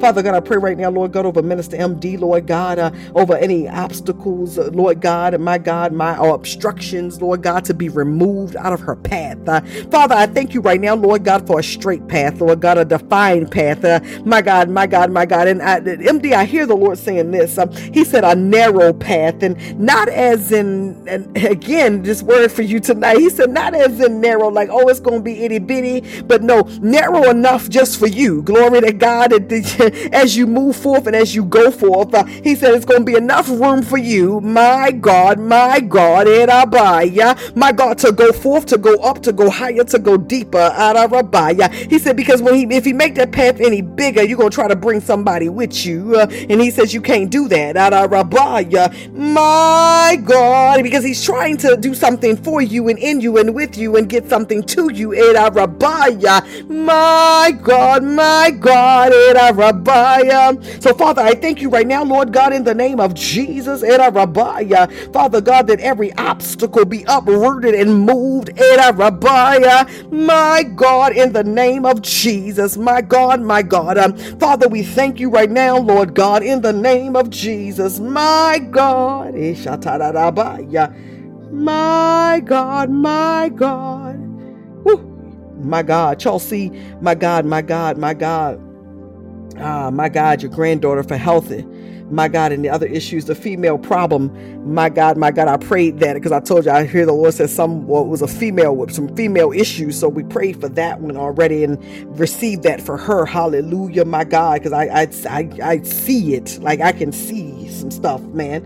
Father God, I pray right now, Lord God, over Minister MD, Lord God, uh, over any obstacles, uh, Lord God, my God, my uh, obstructions, Lord God, to be removed out of her path. Uh, Father, I thank you right now, Lord God, for a straight path, Lord God, a defined path. Uh, my God, my God, my God. And I, MD, I hear the Lord saying this. He said a narrow path, and not as in, and again, this word for you tonight. He said not as in narrow, like, oh, it's going to be itty bitty, but no, narrow enough just for you. Glory to God. As you move forth and as you go forth, uh, He said it's going to be enough room for you. My God, my God, my God, to go forth, to go up, to go higher, to go deeper. He said because when he, if He make that path any bigger, you're gonna try to bring somebody with you, uh, and He says you can't do that. My God, because He's trying to do something for you and in you and with you and get something to you. My My God, my God. So, Father, I thank you right now, Lord God, in the name of Jesus. Father God, that every obstacle be uprooted and moved. My God, in the name of Jesus. My God, my God. Um, Father, we thank you right now, Lord God, in the name of Jesus. My God. My God, my God. My God. Chelsea, my God, my God, my God. Ah, my God, your granddaughter for healthy my God, and the other issues, the female problem, my God, my God, I prayed that because I told you I hear the Lord says some well, was a female with some female issues, so we prayed for that one already and received that for her. Hallelujah, my God, because I, I I I see it, like I can see some stuff, man.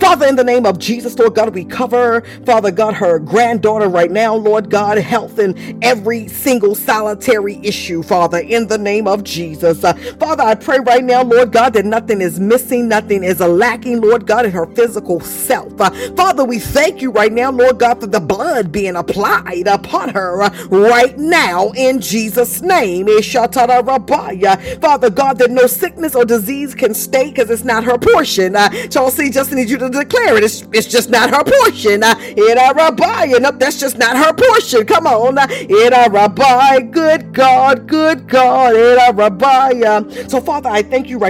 Father, in the name of Jesus, Lord God, we cover, Father God, her granddaughter right now, Lord God, health and every single solitary issue, Father, in the name of Jesus. Uh, Father, I pray right now, Lord God, that nothing is missing, nothing is lacking, Lord God, in her physical self. Uh, Father, we thank you right now, Lord God, for the blood being applied upon her uh, right now in Jesus' name. Father God, that no sickness or disease can stay because it's not her portion. Uh, Chelsea just need you to declare it. It's, it's just not her portion. Uh, nope, that's just not her portion. Come on. Uh, good God, good God. So, Father, I thank you right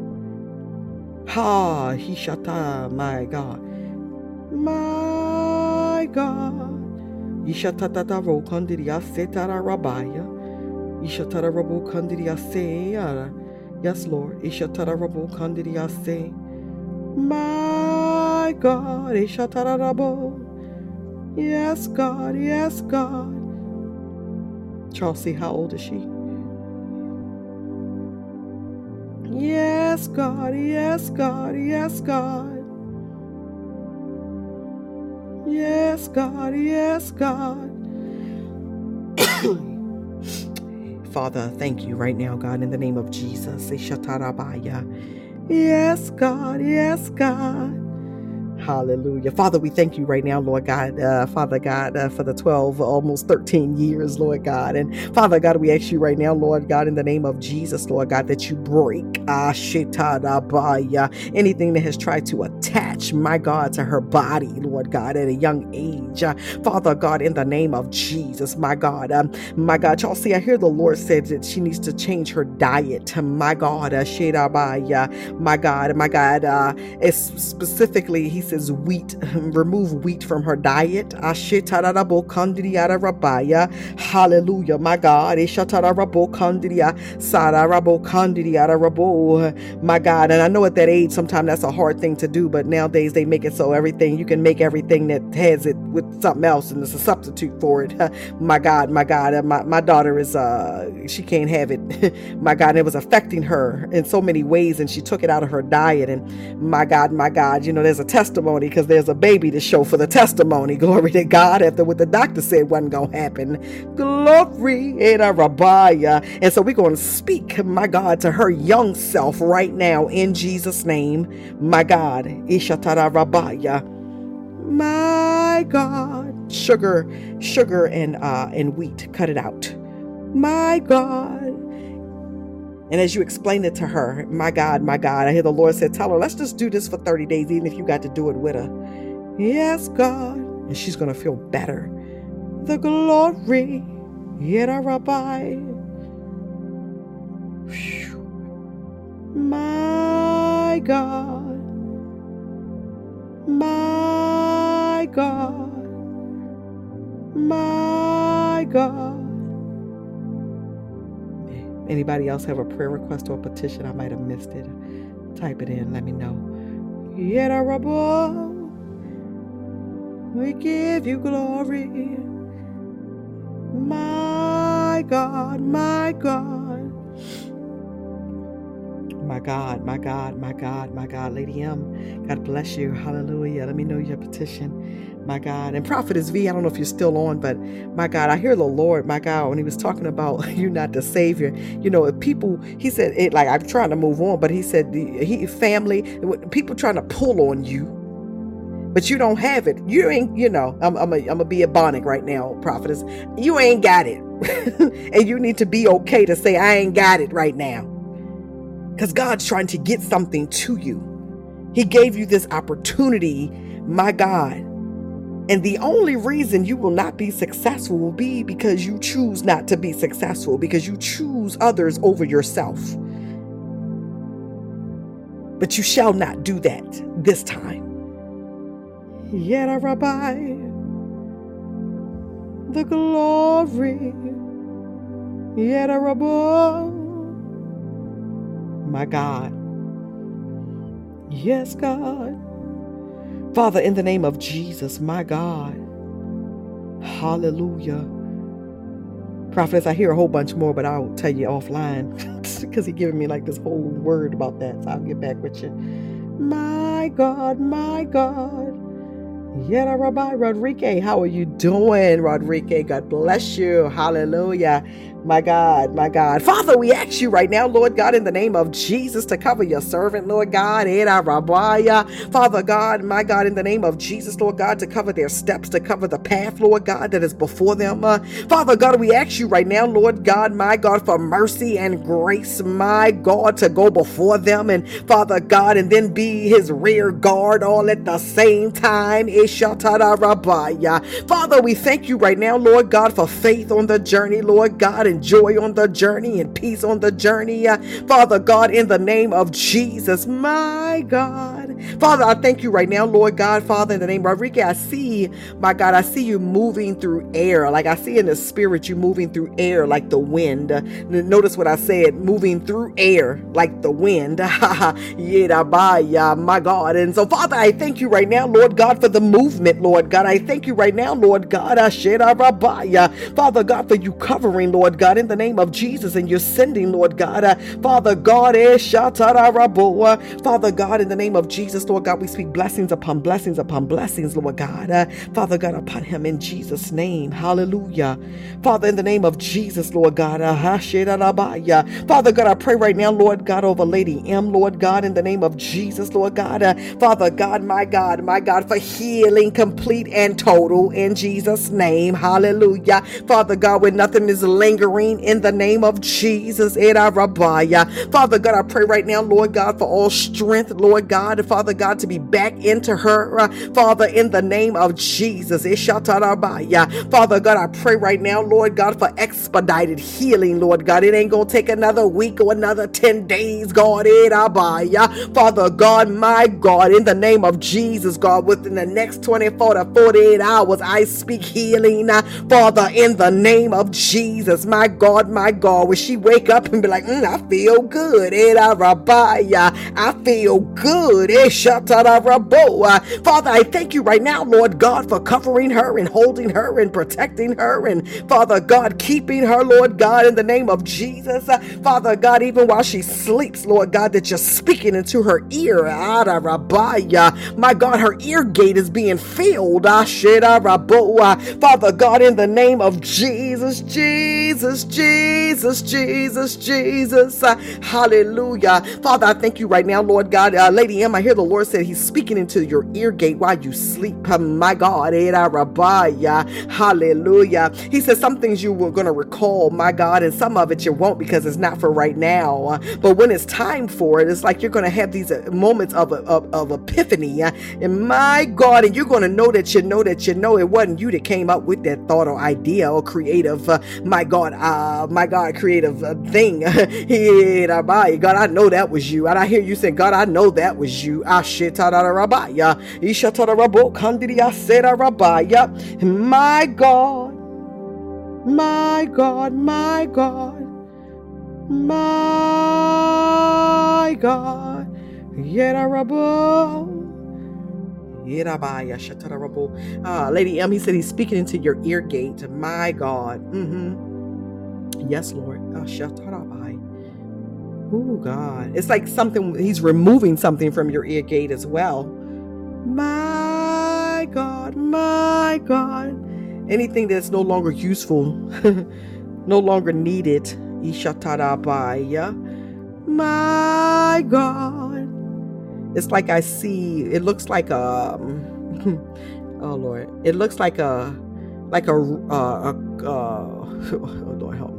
Ha, Hishata, my God. My God. Ishatata ro kandiria setara rabaya. Ishatara rabo kandiria se. Yes, Lord. Ishatara rabo kandiria se. My God. Ishatara rabo. Yes, God. Yes, God. Chelsea, how old is she? Yes, God. Yes, God. Yes, God. Yes, God. Yes, God. Father, thank you right now, God, in the name of Jesus. Yes, God. Yes, God. Hallelujah. Father, we thank you right now, Lord God, uh, Father God, uh, for the 12, almost 13 years, Lord God. And Father God, we ask you right now, Lord God, in the name of Jesus, Lord God, that you break uh, anything that has tried to attach, my God, to her body, Lord God, at a young age. Uh, Father God, in the name of Jesus, my God, um, my God, y'all see, I hear the Lord said that she needs to change her diet, to my God, uh, my God, my God, uh, it's specifically, he says wheat, remove wheat from her diet. Hallelujah, my God. My God. And I know at that age, sometimes that's a hard thing to do, but nowadays they make it so everything, you can make everything that has it with something else and it's a substitute for it. my God, my God. My, my daughter is, uh, she can't have it. my God, it was affecting her in so many ways and she took it out of her diet. And my God, my God, you know, there's a testimony testimony because there's a baby to show for the testimony. Glory to God after what the doctor said wasn't going to happen. Glory in Rabbiah. And so we're going to speak, my God, to her young self right now in Jesus' name. My God. Ishatara Rabbiah. My God. Sugar, sugar and uh and wheat. Cut it out. My God. And as you explain it to her, my God, my God, I hear the Lord said, Tell her, let's just do this for 30 days, even if you got to do it with her. Yes, God. And she's going to feel better. The glory. Yera Rabbi. My God. My God. My God. Anybody else have a prayer request or a petition? I might have missed it. Type it in. Let me know. We give you glory. My God, my God. My God, my God, my God, my God. Lady M, God bless you. Hallelujah. Let me know your petition. My God. And Prophetess V, I don't know if you're still on, but my God, I hear the Lord, my God, when he was talking about you not the Savior. You know, if people, he said, it like I'm trying to move on, but he said, he family, people trying to pull on you but you don't have it. You ain't, you know, I'm, I'm, I'm gonna be a bonic right now, prophetess. You ain't got it. and you need to be okay to say, I ain't got it right now. Because God's trying to get something to you. He gave you this opportunity, my God. And the only reason you will not be successful will be because you choose not to be successful, because you choose others over yourself. But you shall not do that this time. Yet, Rabbi, the glory, yet, Rabbi my God. Yes, God. Father, in the name of Jesus, my God. Hallelujah. Prophets, I hear a whole bunch more, but I'll tell you offline because he giving me like this whole word about that. So I'll get back with you. My God, my God. Yada Rabbi Rodriguez, how are you doing, Rodriguez? God bless you. Hallelujah. My God, my God. Father, we ask you right now, Lord God, in the name of Jesus, to cover your servant, Lord God. Father God, my God, in the name of Jesus, Lord God, to cover their steps, to cover the path, Lord God, that is before them. Uh, Father God, we ask you right now, Lord God, my God, for mercy and grace, my God, to go before them. And Father God, and then be his rear guard all at the same time. Father, we thank you right now, Lord God, for faith on the journey, Lord God and joy on the journey and peace on the journey. Uh, Father God, in the name of Jesus, my God. Father, I thank you right now, Lord God, Father, in the name of Rodriguez. I see, my God, I see you moving through air. Like I see in the spirit, you moving through air like the wind. Notice what I said, moving through air like the wind. my God. And so, Father, I thank you right now, Lord God, for the movement, Lord God. I thank you right now, Lord God. Father God, for you covering, Lord God, in the name of Jesus, and you're sending, Lord God, uh, Father God, eh, Father God, in the name of Jesus, Lord God, we speak blessings upon blessings upon blessings, Lord God, uh, Father God, upon him in Jesus' name, hallelujah. Father, in the name of Jesus, Lord God, uh, Father God, I pray right now, Lord God, over Lady M, Lord God, in the name of Jesus, Lord God, uh, Father God, my God, my God, for healing complete and total in Jesus' name, hallelujah. Father God, where nothing is lingering in the name of Jesus. Father God, I pray right now, Lord God, for all strength, Lord God, Father God, to be back into her, uh, Father, in the name of Jesus. Father God, I pray right now, Lord God, for expedited healing, Lord God. It ain't gonna take another week or another 10 days, God. Father God, my God, in the name of Jesus, God, within the next 24 to 48 hours, I speak healing, uh, Father, in the name of Jesus, my God, my God, when she wake up and be like, mm, I feel good. Eh, I feel good. Eh, ah. Father, I thank you right now, Lord God, for covering her and holding her and protecting her and Father God, keeping her, Lord God, in the name of Jesus. Father God, even while she sleeps, Lord God, that you're speaking into her ear. Ah, my God, her ear gate is being filled. Ah, Father God, in the name of Jesus, Jesus. Jesus, Jesus, Jesus, Jesus. Uh, hallelujah. Father, I thank you right now, Lord God. Uh, Lady M, I hear the Lord said He's speaking into your ear gate while you sleep. Uh, my God. Hallelujah. He says some things you were going to recall, my God, and some of it you won't because it's not for right now. Uh, but when it's time for it, it's like you're going to have these uh, moments of, of, of epiphany. Uh, and my God, and you're going to know that you know that you know it wasn't you that came up with that thought or idea or creative, my God, uh, my God, creative uh, thing. God, I know that was you. And I hear you say, God, I know that was you. My God, my God, my God, my God. Yedarabo. Ah, Lady M, he said he's speaking into your ear gate. My God. Mm-hmm. Yes, Lord. Oh God. It's like something he's removing something from your ear gate as well. My God, my God. Anything that's no longer useful, no longer needed. Ishatarabaya. My God. It's like I see, it looks like a, oh Lord, it looks like a, like a, uh, a, uh, oh Lord help.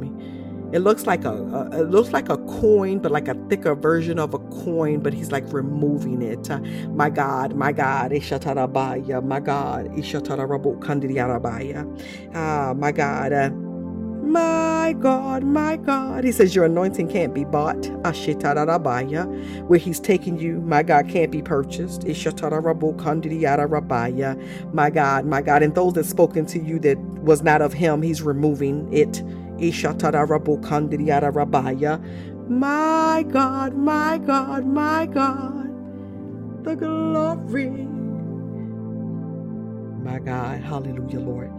It looks like a, a, it looks like a coin, but like a thicker version of a coin. But he's like removing it. My God, my God, Ishatarabaya, my God, Ishatarabu. Ah, my God. Uh, my God, my God. He says, Your anointing can't be bought. Where he's taking you, my God, can't be purchased. My God, my God. And those that spoken to you that was not of him, he's removing it. My God, my God, my God, the glory. My God, hallelujah, Lord.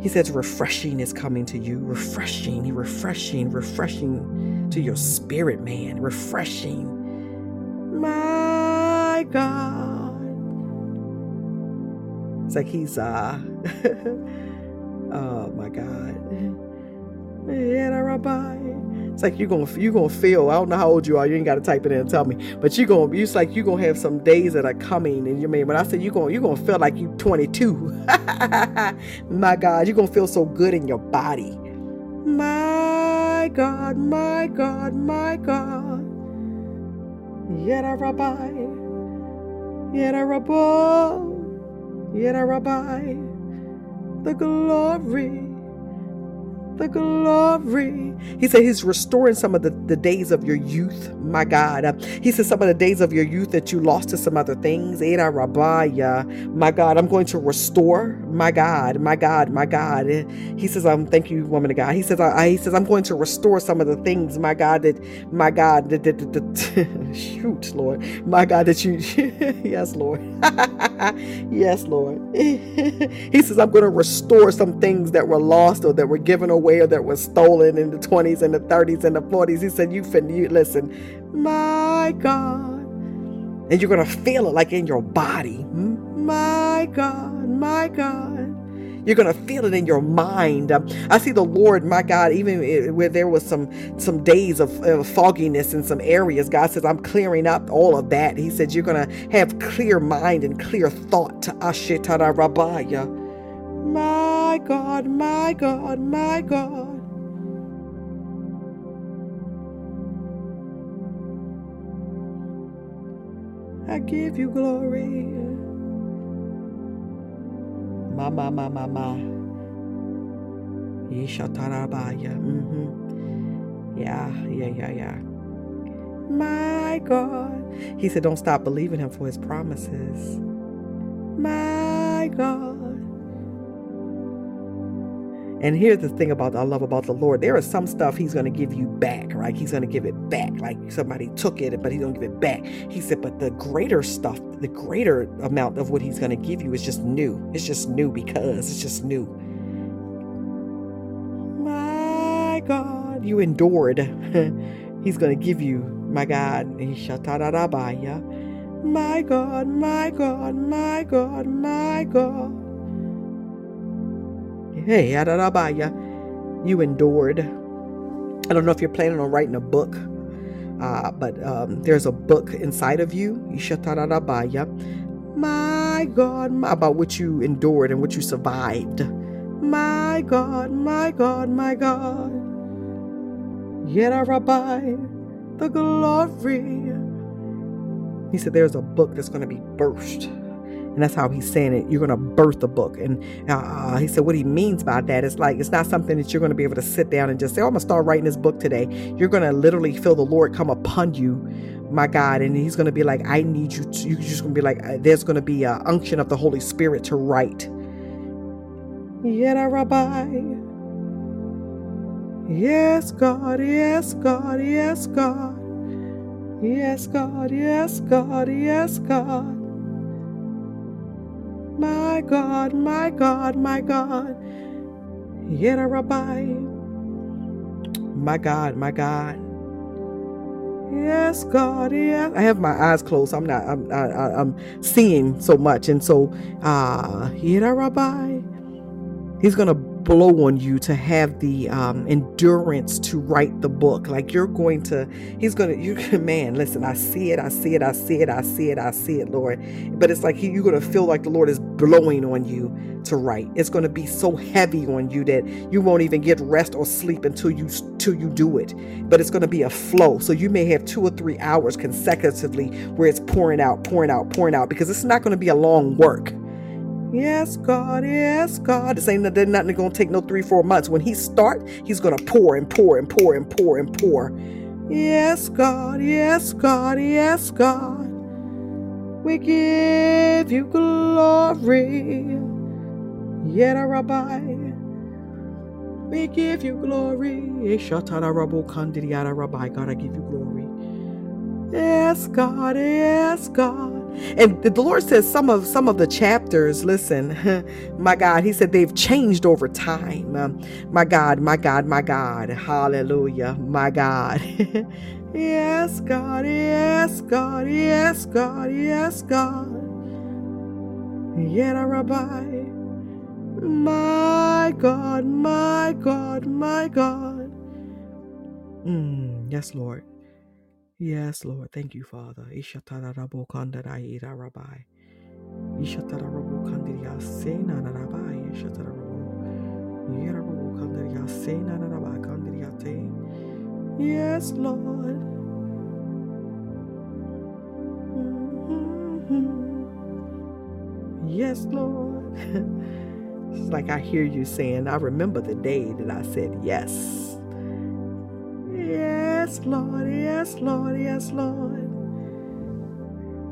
He says, refreshing is coming to you. Refreshing, refreshing, refreshing to your spirit, man. Refreshing. My God. It's like he's, uh, Oh my God. Mm-hmm. Yeah, Rabbi. It's like you're gonna you're gonna feel. I don't know how old you are. You ain't gotta type it in and tell me. But you're gonna. It's like you're gonna have some days that are coming, and you mean when I say you're gonna you're gonna feel like you 22. my God, you're gonna feel so good in your body. My God, my God, my God. Yada Rabbi. Yada Rabbi. Yada Rabbi the glory the glory. He said he's restoring some of the, the days of your youth, my God. Uh, he said some of the days of your youth that you lost to some other things. Rabaya, my God, I'm going to restore, my God, my God, my God. He says, um, thank you, woman of God. He says, I, he says, I'm going to restore some of the things, my God, that, my God, that, that, that, that shoot, Lord, my God, that you, yes, Lord, yes, Lord. he says, I'm going to restore some things that were lost or that were given away away that was stolen in the 20s and the 30s and the 40s. He said, You fin you listen, my God. And you're gonna feel it like in your body. My God, my God. You're gonna feel it in your mind. I see the Lord, my God, even where there was some some days of uh, fogginess in some areas. God says, "I'm clearing up all of that." He said, "You're gonna have clear mind and clear thought." To Ashitara Rabaya. My God, my God, my God. I give you glory. Ma, ma, ma, ma, ma. Yeshatarabaya. Mm-hmm. Yeah, yeah, yeah, yeah. My God. He said, don't stop believing him for his promises. My God. And here's the thing about I love about the Lord. There is some stuff He's going to give you back, right? He's going to give it back. Like somebody took it, but He's going to give it back. He said, but the greater stuff, the greater amount of what He's going to give you is just new. It's just new because it's just new. My God, you endured. He's going to give you, my God. My God, my God, my God, my God. Hey, you endured. I don't know if you're planning on writing a book, uh, but um, there's a book inside of you. My God, about what you endured and what you survived. My God, my God, my God. Yet Rabbi, the glory. He said there's a book that's going to be burst and that's how he's saying it. You're going to birth a book. And uh, he said what he means by that is like, it's not something that you're going to be able to sit down and just say, oh, I'm going to start writing this book today. You're going to literally feel the Lord come upon you, my God. And he's going to be like, I need you to, you're just going to be like, uh, there's going to be an unction of the Holy Spirit to write. Yet, Rabbi. Yes, God, yes, God, yes, God. Yes, God, yes, God, yes, God. My God, my God, my God. Yet Rabbi. My God, my God. Yes, God. yes. I have my eyes closed. I'm not. I'm. I, I'm seeing so much, and so, uh, Yira Rabbi. He's gonna blow on you to have the um, endurance to write the book. Like you're going to, he's going to, you man, listen, I see it, I see it, I see it, I see it, I see it, Lord. But it's like you're going to feel like the Lord is blowing on you to write. It's going to be so heavy on you that you won't even get rest or sleep until you, till you do it. But it's going to be a flow. So you may have two or three hours consecutively where it's pouring out, pouring out, pouring out, because it's not going to be a long work Yes, God. Yes, God. This ain't nothing, nothing gonna take no three, four months. When he start, he's gonna pour and pour and pour and pour and pour. Yes, God. Yes, God. Yes, God. We give you glory. Yet rabbi. We give you glory. Rabbi. God, I give you glory. Yes, God. Yes, God. And the Lord says some of some of the chapters, listen, my God, he said they've changed over time. Um, my God, my God, my God. Hallelujah. My God. yes, God. Yes, God. Yes, God. Yes, God. Yet rabbi. My God, my God, my God. Mm, yes, Lord. Yes, Lord. Thank you, Father. Ishatarabo kandarai rabbi. Ishatarabo kandiria sena rabai. Ishatarabo. Yerabo kandiria sena rabai kandiriate. Yes, Lord. Mm-hmm. Yes, Lord. it's like I hear you saying, I remember the day that I said yes. Yes, Lord, yes, Lord, yes, Lord.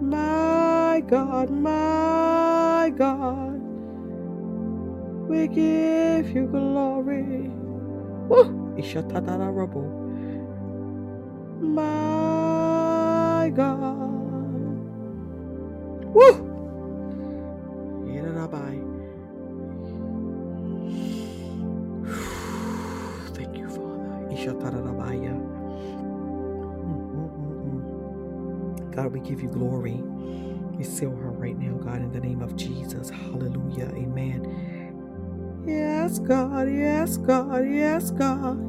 My God, my God, we give you glory. Woo! Ishatadarabu. My God. Woo! Yerabai. God, we give you glory. We seal her right now, God, in the name of Jesus. Hallelujah. Amen. Yes, God. Yes, God. Yes, God.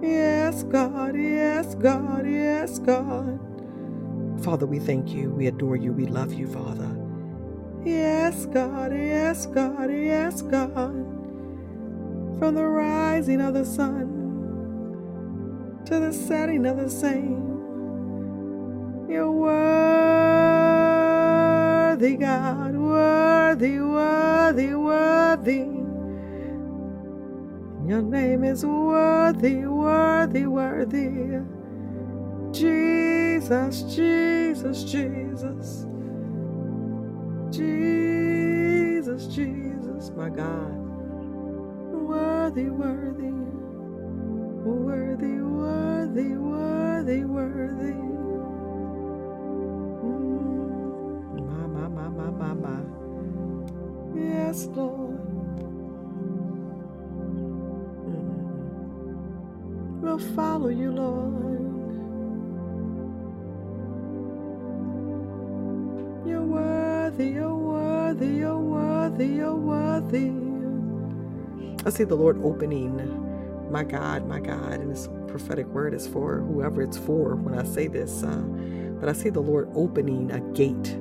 Yes, God. Yes, God. Yes, God. Father, we thank you. We adore you. We love you, Father. Yes, God. Yes, God. Yes, God. From the rising of the sun to the setting of the same. You're worthy, God, worthy, worthy, worthy. Your name is worthy, worthy, worthy. Jesus, Jesus, Jesus. Jesus, Jesus, my God. Worthy, worthy, worthy, worthy, worthy, worthy. Yes, Lord. Mm-hmm. We'll follow you, Lord. You're worthy, you're worthy, you're worthy, you're worthy. I see the Lord opening, my God, my God, and this prophetic word is for whoever it's for when I say this. Uh, but I see the Lord opening a gate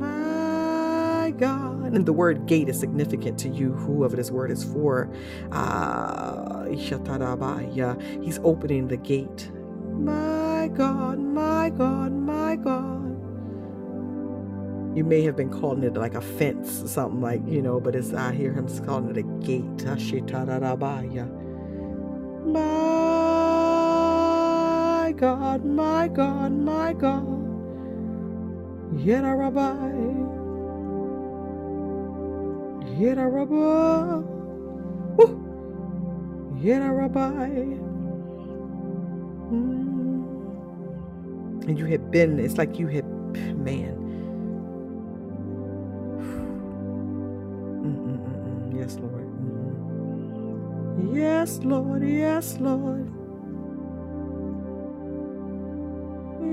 My God. And the word gate is significant to you, whoever this word is for. Uh, he's opening the gate. My God, my God, my God. You may have been calling it like a fence or something like, you know, but it's I hear him calling it a gate. My God, my God, my God. Yet Rabbi. Yera Rabbi. Yera Rabbi. Mm. And you had been, it's like you had, man. Mm-mm-mm. Yes, Lord. Mm-hmm. Yes, Lord. Yes, Lord.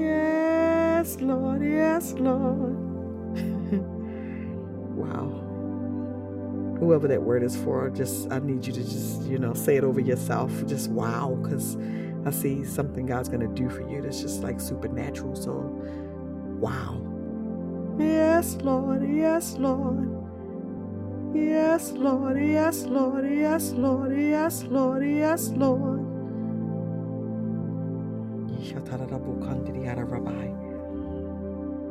Yes, Lord. Yes, Lord. wow. Whoever that word is for, just I need you to just, you know, say it over yourself. Just wow, because I see something God's gonna do for you that's just like supernatural. So wow. Yes, Lord, yes, Lord. Yes, Lord, yes, Lord, yes, Lord, yes, Lord, yes, Lord.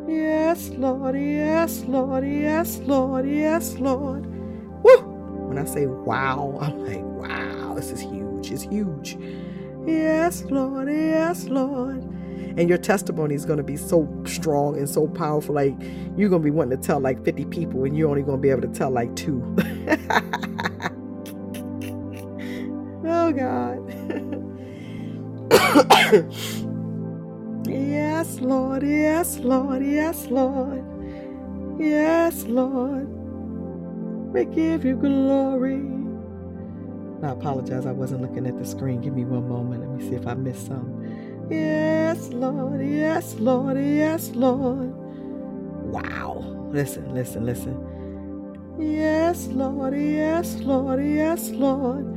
Yes, Lord, yes, Lord, yes, Lord, yes, Lord. Woo! When I say wow, I'm like, wow, this is huge. It's huge. Yes, Lord, yes, Lord. And your testimony is going to be so strong and so powerful. Like, you're going to be wanting to tell like 50 people, and you're only going to be able to tell like two. oh, God. Yes, Lord. Yes, Lord. Yes, Lord. Yes, Lord. We give you glory. I apologize. I wasn't looking at the screen. Give me one moment. Let me see if I missed some. Yes, Lord. Yes, Lord. Yes, Lord. Wow. Listen, listen, listen. Yes, Lord. Yes, Lord. Yes, Lord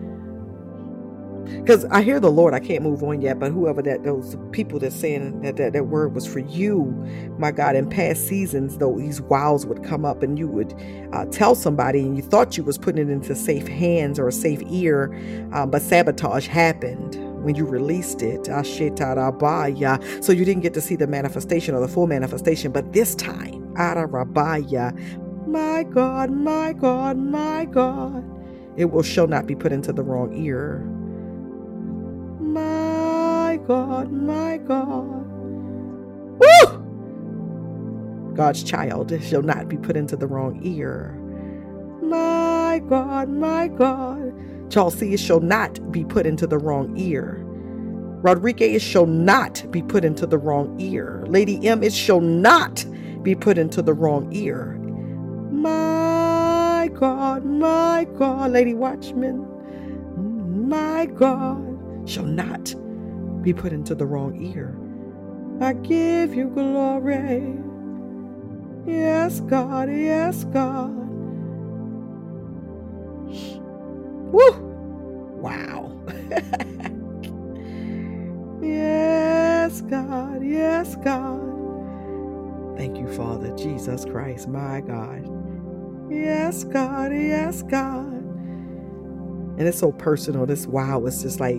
because I hear the Lord, I can't move on yet, but whoever that those people that saying that, that that word was for you, my God, in past seasons, though these wows would come up and you would uh, tell somebody and you thought you was putting it into safe hands or a safe ear, um, but sabotage happened when you released it. So you didn't get to see the manifestation or the full manifestation, but this time, my God, my God, my God, it will shall not be put into the wrong ear. My God, my God. Woo! God's child shall not be put into the wrong ear. My God, my God. Chelsea shall not be put into the wrong ear. Rodriguez shall not be put into the wrong ear. Lady M, it shall not be put into the wrong ear. My God, my God, Lady Watchman, my God shall not be put into the wrong ear. I give you glory. Yes, God, yes, God. Woo! Wow. yes, God, yes, God. Thank you, Father Jesus Christ, my God. Yes, God, yes, God and it's so personal. This wow, it's just like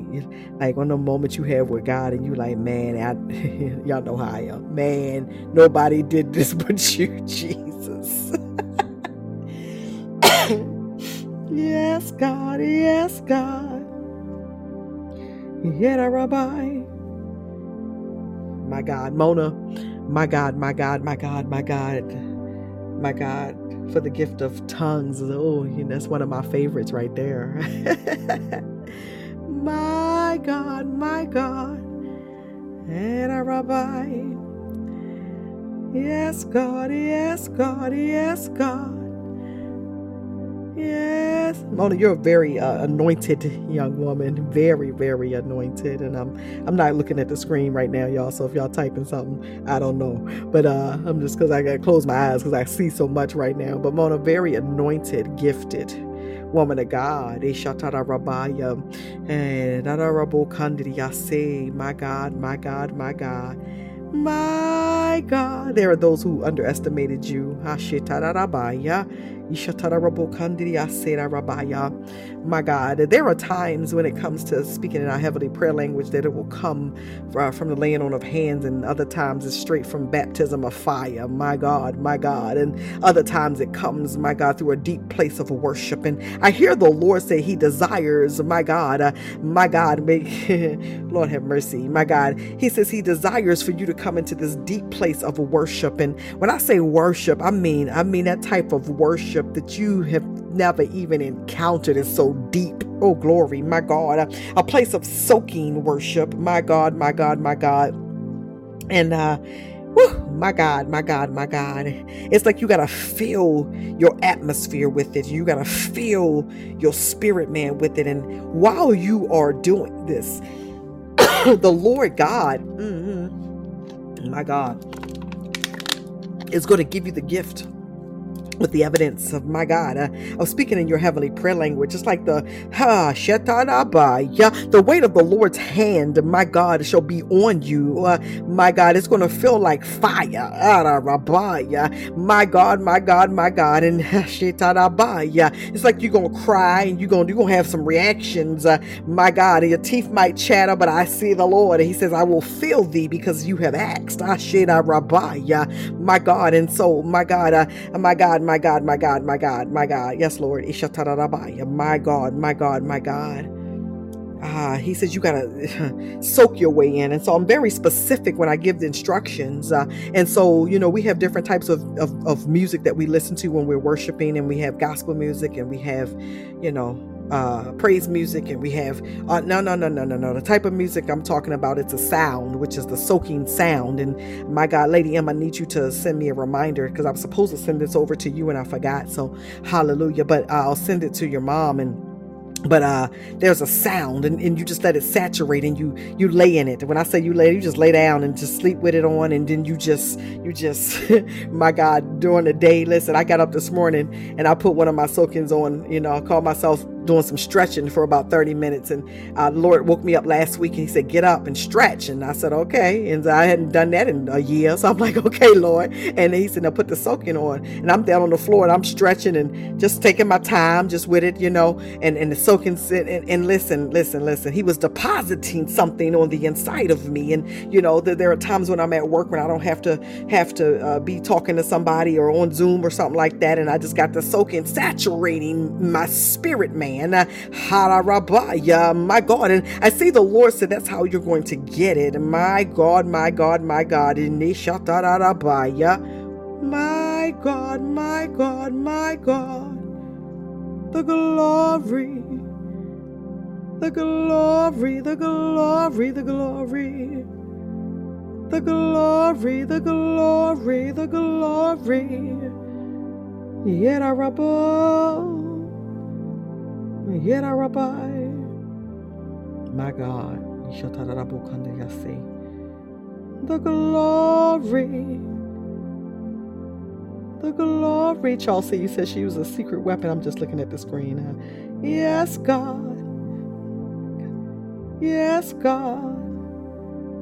like on the moment you have with God, and you like, man, I, y'all know how I am. Man, nobody did this but you, Jesus. yes, God. Yes, God. Yeah, Rabbi. My God, Mona. My God, my God, my God, my God, my God for the gift of tongues. Oh, you know, that's one of my favorites right there. my God, my God. And a rabbi. Yes, God, yes, God, yes, God. Yes. Mona, you're a very uh, anointed young woman. Very, very anointed. And I'm I'm not looking at the screen right now, y'all. So if y'all typing something, I don't know. But uh, I'm just because I got to close my eyes because I see so much right now. But Mona, very anointed, gifted woman of God. And My God, my God, my God. My God. There are those who underestimated you. My God, there are times when it comes to speaking in our heavenly prayer language that it will come from the laying on of hands, and other times it's straight from baptism of fire. My God, my God. And other times it comes, my God, through a deep place of worship. And I hear the Lord say He desires, my God, uh, my God, may, Lord have mercy, my God. He says He desires for you to come into this deep place of worship. And when I say worship, I mean, I mean that type of worship worship that you have never even encountered is so deep. Oh, glory, my God. A, a place of soaking worship. My God, my God, my God. And, uh, Whew, my God, my God, my God. It's like you got to fill your atmosphere with it. You got to fill your spirit man with it. And while you are doing this, the Lord God, mm-hmm, my God, is going to give you the gift with the evidence of my God. Uh, was speaking in your heavenly prayer language, just like the ha shetanabaya, the weight of the Lord's hand, my God, shall be on you. Uh, my God, it's going to feel like fire. Arabaya, My God, my God, my God, and shetanabaya. It's like you're gonna cry and you're gonna you're gonna have some reactions. Uh, my God, your teeth might chatter, but I see the Lord. And He says, I will fill thee because you have asked. My God, and so my God, uh, my God, my God, my God, my God, my God. Yes, Lord. My God, my God, my God. Ah, he says you gotta soak your way in, and so I'm very specific when I give the instructions. Uh, and so, you know, we have different types of, of of music that we listen to when we're worshiping, and we have gospel music, and we have, you know, uh, praise music, and we have uh, no, no, no, no, no, no. The type of music I'm talking about, it's a sound, which is the soaking sound. And my God, Lady M, I need you to send me a reminder because I'm supposed to send this over to you, and I forgot. So, Hallelujah! But I'll send it to your mom and but uh there's a sound and, and you just let it saturate and you you lay in it when i say you lay you just lay down and just sleep with it on and then you just you just my god during the day listen i got up this morning and i put one of my soakings on you know i call myself doing some stretching for about 30 minutes. And uh, Lord woke me up last week and he said, Get up and stretch. And I said, Okay. And I hadn't done that in a year. So I'm like, Okay, Lord. And he said, Now put the soaking on. And I'm down on the floor and I'm stretching and just taking my time just with it, you know, and, and the soaking. And, and, and listen, listen, listen. He was depositing something on the inside of me. And, you know, there, there are times when I'm at work when I don't have to have to uh, be talking to somebody or on Zoom or something like that. And I just got the soaking saturating my spirit, man man. Hararabaya, my God. And I see the Lord said that's how you're going to get it. My God, my God, my God. My God, my God, my God. The glory. The glory, the glory, the glory. The glory, the glory, the glory. Yet Yera Rabbi. My God. The glory. The glory. Chelsea you said she was a secret weapon. I'm just looking at the screen. Yes, God. Yes, God.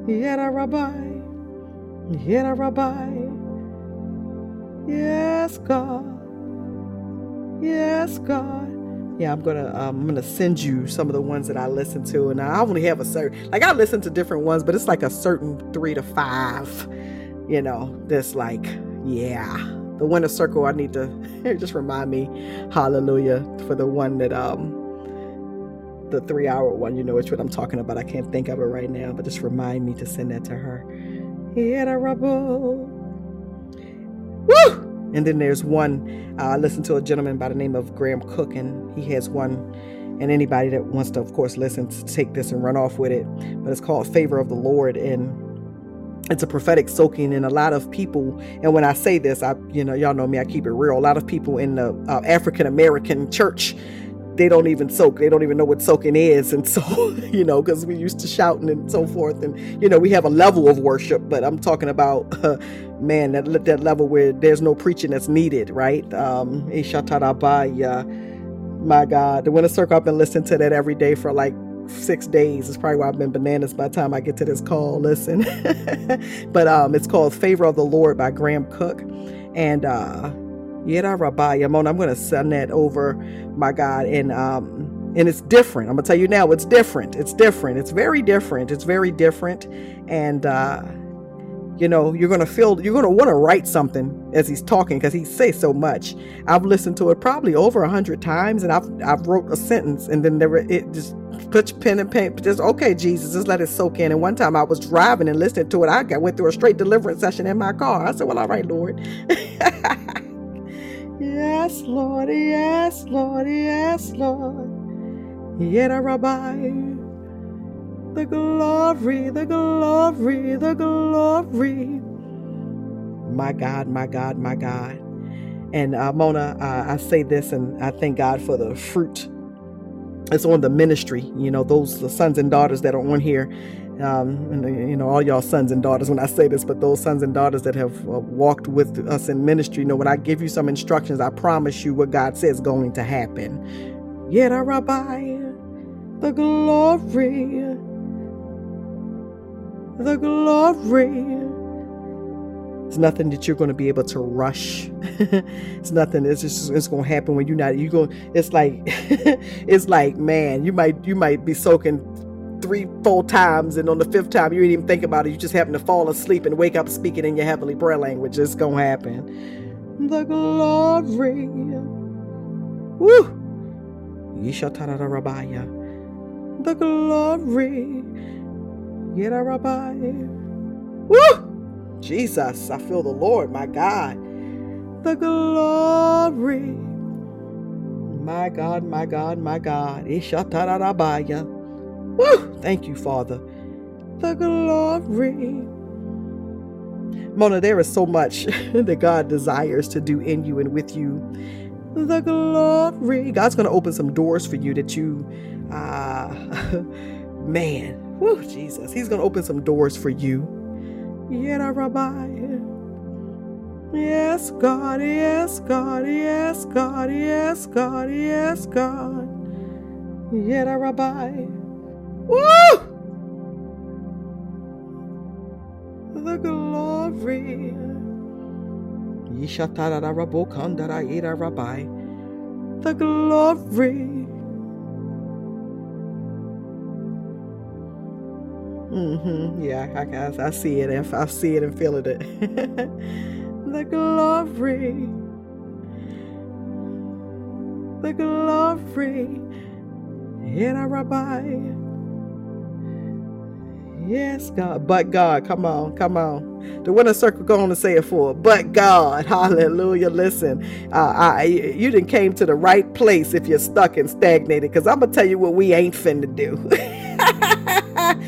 Yera Rabbi. Yera Rabbi. Yes, God. Yes, God yeah i'm gonna um, i'm gonna send you some of the ones that i listen to and i only have a certain like i listen to different ones but it's like a certain three to five you know that's like yeah. The winner circle i need to just remind me hallelujah for the one that um the three hour one you know which what i'm talking about. I can't think of it right now but just remind me to send that to her. Yeah Woo! And then there's one, uh, I listened to a gentleman by the name of Graham Cooke, and he has one. And anybody that wants to, of course, listen to take this and run off with it. But it's called Favor of the Lord. And it's a prophetic soaking and a lot of people and when i say this i you know y'all know me i keep it real a lot of people in the uh, african american church they don't even soak. They don't even know what soaking is. And so, you know, because we used to shouting and so forth. And, you know, we have a level of worship, but I'm talking about, uh, man, that, that level where there's no preaching that's needed, right? Um, my God, the winter circle, I've been listening to that every day for like six days. It's probably why I've been bananas by the time I get to this call. Listen, but um, it's called Favor of the Lord by Graham Cooke. And, uh, Yera Rabbi. I'm going to send that over, my God. And, um, and it's different. I'm gonna tell you now, it's different. It's different. It's very different. It's very different. And, uh, you know, you're gonna feel you're gonna want to write something as he's talking because he says so much. I've listened to it probably over a hundred times, and I've I've wrote a sentence and then never it just put your pen and paper. Just okay, Jesus, just let it soak in. And one time I was driving and listening to it. I got, went through a straight deliverance session in my car. I said, "Well, all right, Lord." Yes, Lord, yes, Lord, yes, Lord. Yet a rabbi. The glory, the glory, the glory. My God, my God, my God. And uh, Mona, uh, I say this and I thank God for the fruit. It's on the ministry, you know, those the sons and daughters that are on here um, and, you know, all y'all sons and daughters when I say this, but those sons and daughters that have uh, walked with us in ministry, you know, when I give you some instructions, I promise you what God says going to happen. Yet, Rabbi, the glory, the glory. It's nothing that you're going to be able to rush. it's nothing. It's just it's going to happen when you're not. You go. It's like it's like man. You might you might be soaking three, four times, and on the fifth time, you didn't even think about it. You just happen to fall asleep and wake up speaking in your heavenly prayer language. It's gonna happen. The glory. Woo! Yishatarabaya. The glory. Yera Woo! Jesus, I feel the Lord, my God. The glory. My God, my God, my God. Ishatarabaya. Woo! Thank you, Father. The glory. Mona, there is so much that God desires to do in you and with you. The glory. God's going to open some doors for you that you, ah, uh, man, woo, Jesus. He's going to open some doors for you. Yet, Rabbi. Yes, God, yes, God, yes, God, yes, God, yes, God. Yet, Rabbi. Woo! The glory. Rabbi. The glory. Mm-hmm. Yeah, I, I, I see it. I, I see it and feeling it. the glory. The glory. a Rabbi. Yes, God. But God. Come on. Come on. The winner circle going to say it for. But God. Hallelujah. Listen, uh, I, you didn't came to the right place if you're stuck and stagnated. Because I'm to tell you what we ain't finna do.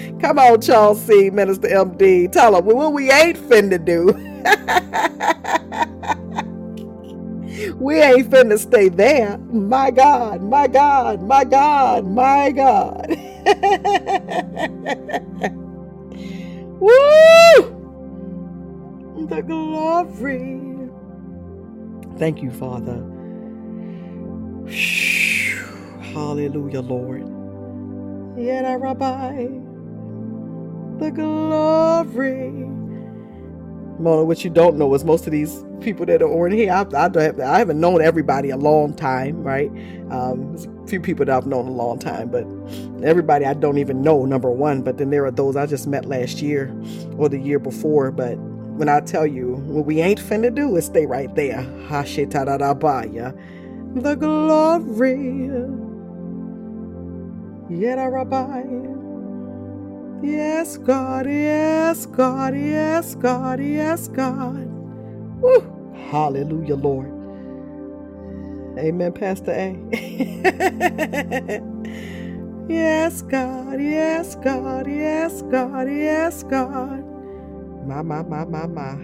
Come on, Charles C. Minister MD. Tell them what we ain't finna do. we ain't finna stay there. My God, my God, my God, my God. Woo! The glory. Thank you, Father. Hallelujah, Lord. Yet rabbi. The glory. Mona, what you don't know is most of these people that are on here, I, I, I haven't known everybody a long time, right? Um, a few people that I've known a long time, but everybody I don't even know, number one. But then there are those I just met last year or the year before. But when I tell you what we ain't finna do is stay right there. The glory. I. Yes, God, yes, God, yes, God, yes, God. Woo. Hallelujah, Lord. Amen, Pastor A. yes, God, yes, God, yes, God, yes, God. My, my, my, my, my.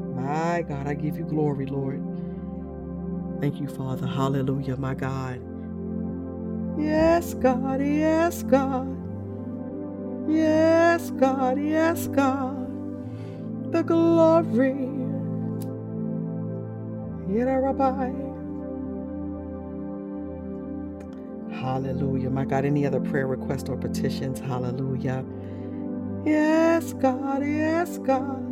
My God, I give you glory, Lord. Thank you, Father. Hallelujah, my God. Yes, God, yes, God. Yes, God, yes, God, the glory. Yera Rabbi. Hallelujah. My God, any other prayer requests or petitions? Hallelujah. Yes, God, yes, God.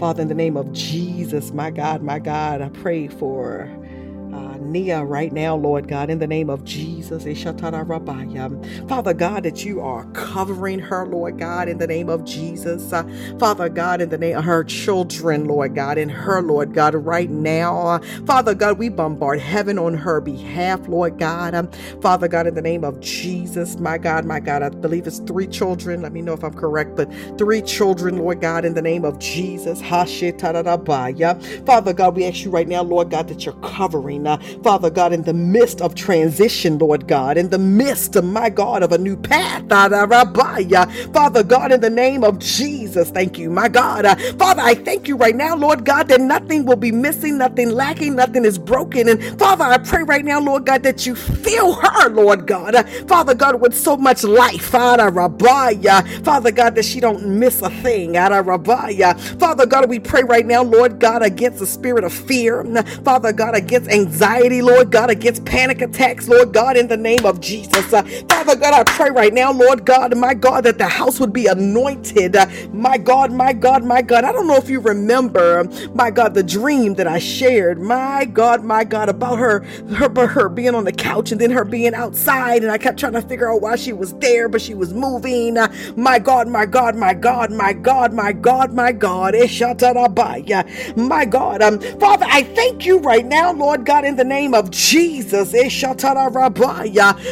Father, in the name of Jesus, my God, my God, I pray for Nia right now, Lord God, in the name of Jesus. Father God, that you are covering her, Lord God, in the name of Jesus. Uh, Father God, in the name of her children, Lord God, in her, Lord God, right now. Uh, Father God, we bombard heaven on her behalf, Lord God. Um, Father God, in the name of Jesus, my God, my God, I believe it's three children. Let me know if I'm correct, but three children, Lord God, in the name of Jesus. Father God, we ask you right now, Lord God, that you're covering uh, Father God, in the midst of transition, Lord God, in the midst, of my God, of a new path. Uh, uh, Father God, in the name of Jesus, thank you, my God. Uh, Father, I thank you right now, Lord God, that nothing will be missing, nothing lacking, nothing is broken. And Father, I pray right now, Lord God, that you fill her, Lord God, uh, Father God, with so much life. Uh, Father God, that she don't miss a thing. Father God, we pray right now, Lord God, against the spirit of fear. Father God, against anxiety, Lord God, against panic attacks, Lord God, in the name of Jesus. Uh, Father God, I pray right now, Lord God, my God, that the house would be anointed. Uh, my God, my God, my God. I don't know if you remember, my God, the dream that I shared. My God, my God, about her, her, her being on the couch and then her being outside, and I kept trying to figure out why she was there, but she was moving. Uh, my God, my God, my God, my God, my God, my God. My God, um, Father, I thank you right now, Lord God, in the name of Jesus. Eh,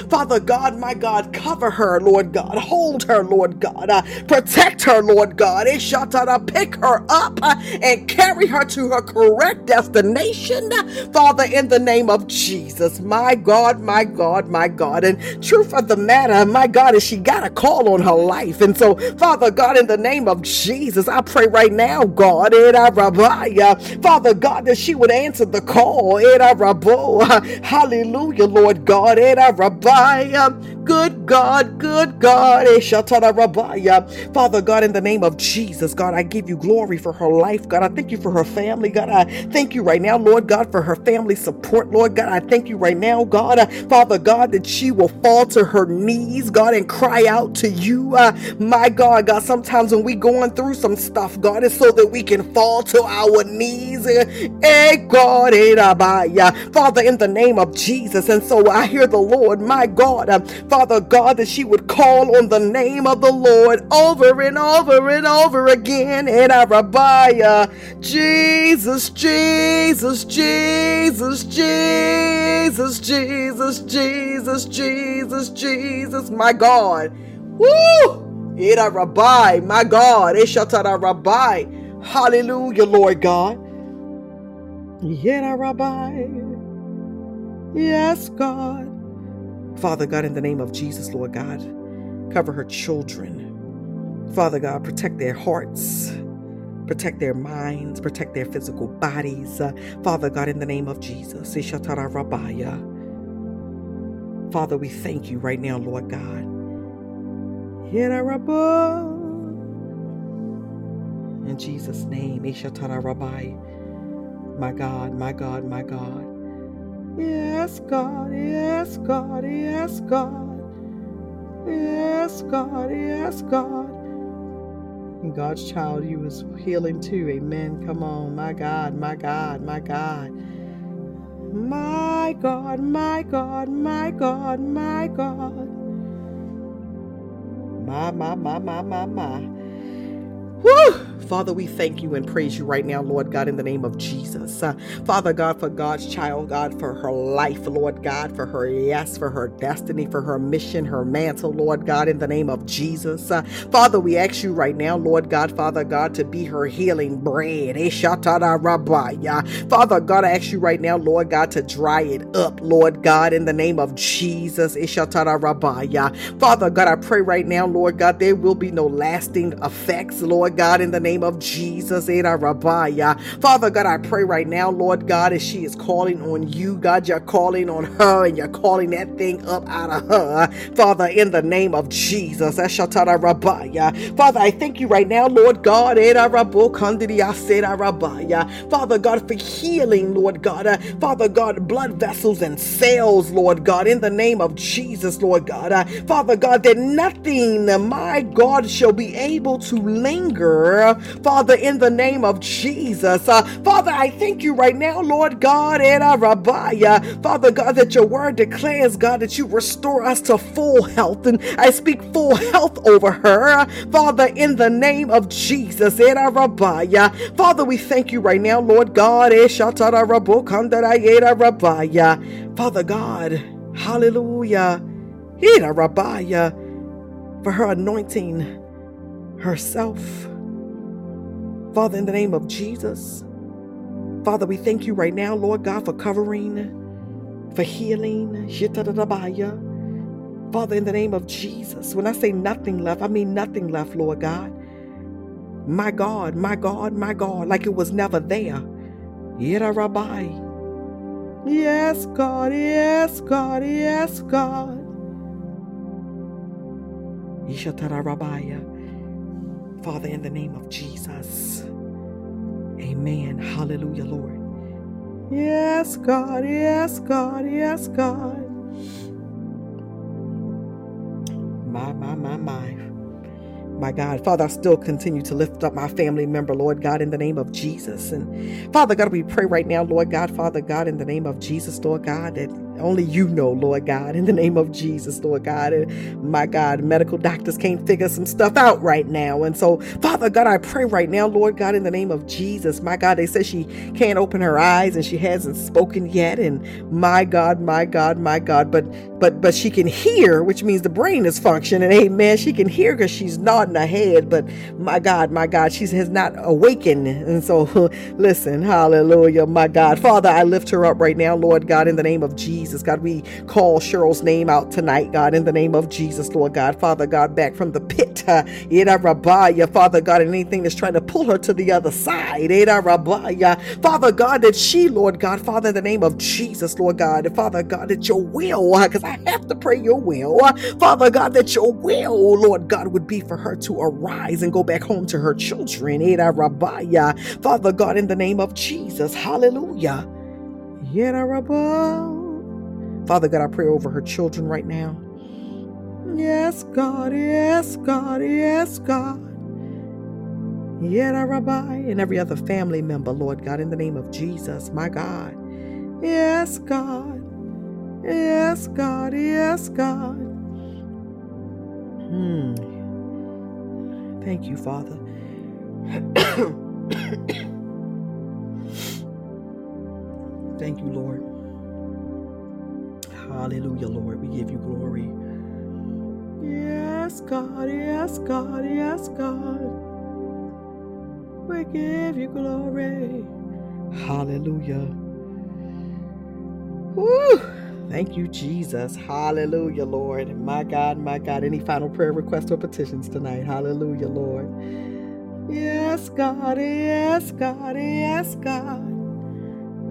Father God, my God, cover her, Lord God. Hold her, Lord God. Uh, protect her, Lord God. Eh, Pick her up uh, and carry her to her correct destination, uh, Father, in the name of Jesus. My God, my God, my God. And truth of the matter, my God, is she got a call on her life. And so, Father God, in the name of Jesus, I pray right now, God, eh, Father God, that she would answer the call. Hallelujah, Lord God. Good God, good God. Father God, in the name of Jesus, God, I give you glory for her life. God, I thank you for her family. God, I thank you right now, Lord God, for her family support. Lord God, I thank you right now, God, uh, Father God, that she will fall to her knees, God, and cry out to you. Uh, my God, God, sometimes when we going through some stuff, God, it's so that we can fall to our knees. Eh, God, eh, Father, in the name of Jesus. And so I hear the Lord, my God, uh, Father God, that she would call on the name of the Lord over and over and over again. And Rabbiah, Jesus, Jesus, Jesus, Jesus, Jesus, Jesus, Jesus, Jesus, Jesus, my God. Woo! Ira Rabbi, my God. Eshatara Rabbi. Hallelujah, Lord God. Yera Rabbi. Yes, God. Father God, in the name of Jesus, Lord God, cover her children. Father God, protect their hearts, protect their minds, protect their physical bodies. Uh, Father God, in the name of Jesus, Father, we thank you right now, Lord God. In Jesus' name, my God, my God, my God. Yes, God. Yes, God. Yes, God. Yes, God. Yes, God. And God's child, you was healing too. Amen. Come on. My God, my God, my God. My God, my God, my God, my God. My, my, my, my, my, my. Woo! Father, we thank you and praise you right now, Lord God, in the name of Jesus. Uh, Father God, for God's child, God, for her life, Lord God, for her yes, for her destiny, for her mission, her mantle, Lord God, in the name of Jesus. Uh, Father, we ask you right now, Lord God, Father God, to be her healing bread. Father God, I ask you right now, Lord God, to dry it up, Lord God, in the name of Jesus. Father God, I pray right now, Lord God, there will be no lasting effects, Lord God, in the name of Jesus. Eh, Father God, I pray right now, Lord God, as she is calling on you, God, you're calling on her and you're calling that thing up out of her. Father, in the name of Jesus. Eh, Father, I thank you right now, Lord God. Father God, for healing, Lord God. Eh. Father God, blood vessels and cells, Lord God, in the name of Jesus, Lord God. Father God, that nothing, my God, shall be able to linger, Father, in the name of Jesus. Uh, Father, I thank you right now, Lord God, and Rabbiah, Father God, that your word declares, God, that you restore us to full health. And I speak full health over her, Father, in the name of Jesus. And Rabbiah. Father, we thank you right now, Lord God. Father God, hallelujah. For her anointing herself. Father, in the name of Jesus, Father, we thank you right now, Lord God, for covering for healing. Father, in the name of Jesus, when I say nothing left, I mean nothing left, Lord God. My God, my God, my God, like it was never there. Rabbi. Yes, God, yes, God, yes, God. Father, in the name of Jesus. Amen. Hallelujah, Lord. Yes, God, yes, God, yes, God. My, my, my, my. My God, Father, I still continue to lift up my family member, Lord God, in the name of Jesus. And Father God, we pray right now, Lord God, Father God, in the name of Jesus, Lord God, that only you know, Lord God, in the name of Jesus, Lord God. And my God, medical doctors can't figure some stuff out right now. And so, Father God, I pray right now, Lord God, in the name of Jesus. My God, they say she can't open her eyes and she hasn't spoken yet. And my God, my God, my God, but but but she can hear, which means the brain is functioning. Amen. She can hear because she's nodding her head, but my God, my God, she has not awakened. And so listen, hallelujah, my God. Father, I lift her up right now, Lord God, in the name of Jesus. Jesus. God, we call Cheryl's name out tonight, God, in the name of Jesus, Lord God. Father God, back from the pit. Uh, Father God, anything that's trying to pull her to the other side. Rabbiah. Father God, that she, Lord God, Father, in the name of Jesus, Lord God, Father God, that your will, because uh, I have to pray your will. Uh, Father God, that your will, Lord God, would be for her to arise and go back home to her children. Rabbiah. Father God, in the name of Jesus, hallelujah. Rabbiah. Father God, I pray over her children right now. Yes, God, yes, God, yes, God. Yet, Rabbi, and every other family member, Lord God, in the name of Jesus, my God. Yes, God. Yes, God, yes, God. Hmm. Thank you, Father. Thank you, Lord. Hallelujah, Lord. We give you glory. Yes, God. Yes, God. Yes, God. We give you glory. Hallelujah. Woo! Thank you, Jesus. Hallelujah, Lord. My God, my God. Any final prayer requests or petitions tonight? Hallelujah, Lord. Yes, God. Yes, God. Yes, God.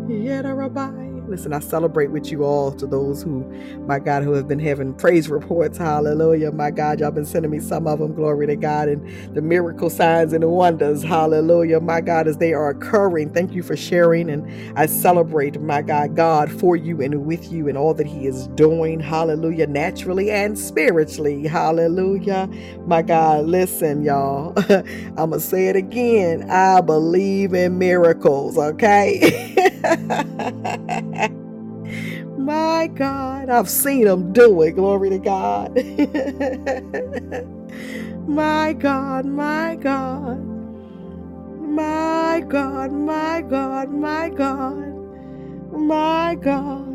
Yet a rabbi. Listen, I celebrate with you all to those who, my God, who have been having praise reports. Hallelujah. My God, y'all been sending me some of them. Glory to God. And the miracle signs and the wonders. Hallelujah. My God, as they are occurring. Thank you for sharing. And I celebrate, my God, God for you and with you and all that He is doing. Hallelujah. Naturally and spiritually. Hallelujah. My God, listen, y'all. I'm going to say it again. I believe in miracles, okay? my God, I've seen them do it. Glory to God. my God, my God. My God, my God, my God. My God.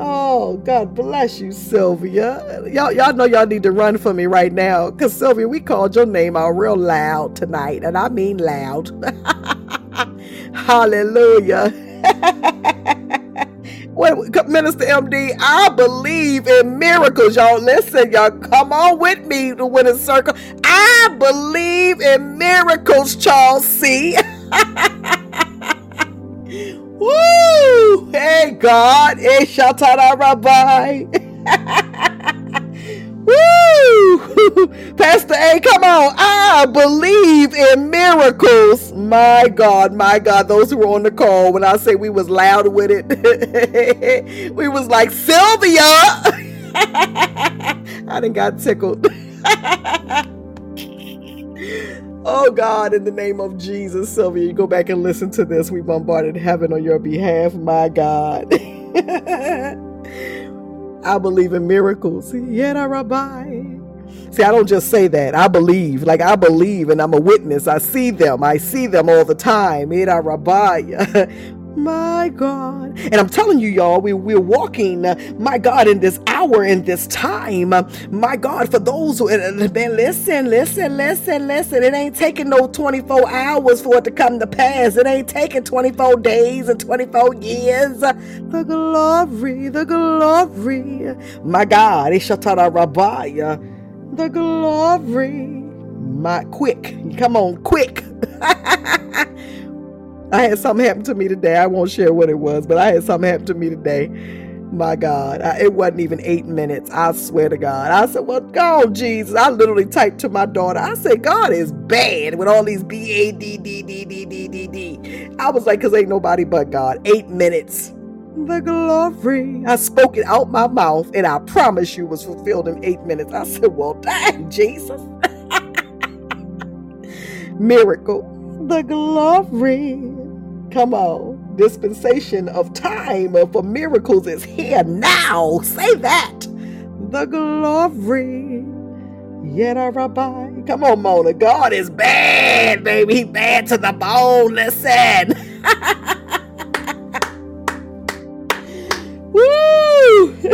Oh, God bless you, Sylvia. Y'all, y'all know y'all need to run for me right now. Because, Sylvia, we called your name out real loud tonight. And I mean loud. Hallelujah. what, Minister MD, I believe in miracles, y'all. Listen, y'all, come on with me to win a circle. I believe in miracles, Charles C. Woo! Hey, God. Eh, hey, Shatara Rabbi. Woo! Pastor A, come on. I believe in miracles. My God, my God. Those who were on the call, when I say we was loud with it, we was like, Sylvia. I didn't got tickled. Oh God, in the name of Jesus, Sylvia, you go back and listen to this. We bombarded heaven on your behalf, my God. I believe in miracles. Yet I rabbi. See, I don't just say that. I believe. Like I believe and I'm a witness. I see them. I see them all the time. Yet I rabbi. My God. And I'm telling you, y'all, we, we're walking, uh, my God, in this hour, in this time. Uh, my God, for those who, have been listen, listen, listen, listen. It ain't taking no 24 hours for it to come to pass. It ain't taking 24 days and 24 years. The glory, the glory. My God, Ishatara. The glory. My quick. Come on, quick. I had something happen to me today. I won't share what it was, but I had something happen to me today. My God, I, it wasn't even eight minutes. I swear to God. I said, Well, God, Jesus. I literally typed to my daughter. I said, God is bad with all these B A D D D D D D D. I was like, Because ain't nobody but God. Eight minutes. The glory. I spoke it out my mouth, and I promise you was fulfilled in eight minutes. I said, Well, dang, Jesus. Miracle. The glory. Come on. Dispensation of time for miracles is here now. Say that. The glory. Yet a rabbi. Come on, Mona. God is bad, baby. Bad to the bone. Listen. Woo!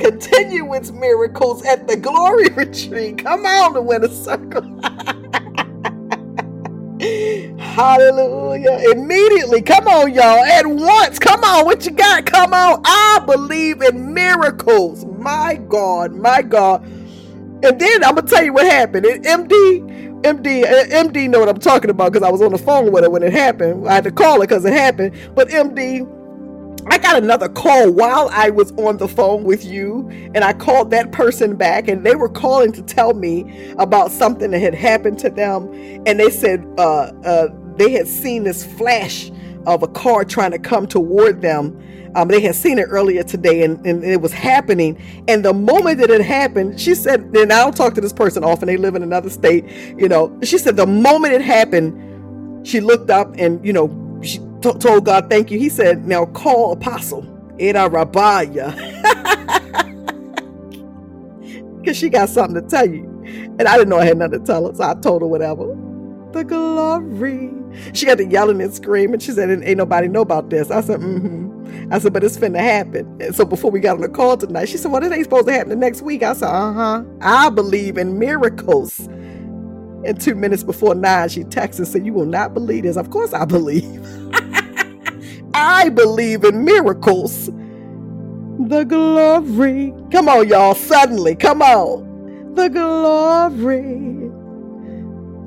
Continuance miracles at the glory retreat. Come on, the winner circle. Hallelujah. Immediately. Come on, y'all. At once. Come on. What you got? Come on. I believe in miracles. My God. My God. And then I'm going to tell you what happened. MD, MD, MD uh, know what I'm talking about because I was on the phone with her when it happened. I had to call her because it happened. But MD, I got another call while I was on the phone with you, and I called that person back, and they were calling to tell me about something that had happened to them. And they said uh, uh, they had seen this flash of a car trying to come toward them. Um, they had seen it earlier today and, and, it was happening. And the moment that it happened, she said, and I don't talk to this person often, they live in another state, you know, she said the moment it happened, she looked up and, you know, she t- told God, thank you. He said, now call apostle. Eda Rabaya. Because she got something to tell you. And I didn't know I had nothing to tell her, so I told her whatever. The glory. She got to yelling and screaming. She said, ain't nobody know about this. I said, mm-hmm. I said, but it's finna happen. And so before we got on the call tonight, she said, well, it ain't supposed to happen the next week. I said, uh-huh. I believe in miracles. And two minutes before nine, she texts and said, you will not believe this. Of course I believe. I believe in miracles. The glory. Come on, y'all. Suddenly. Come on. The glory.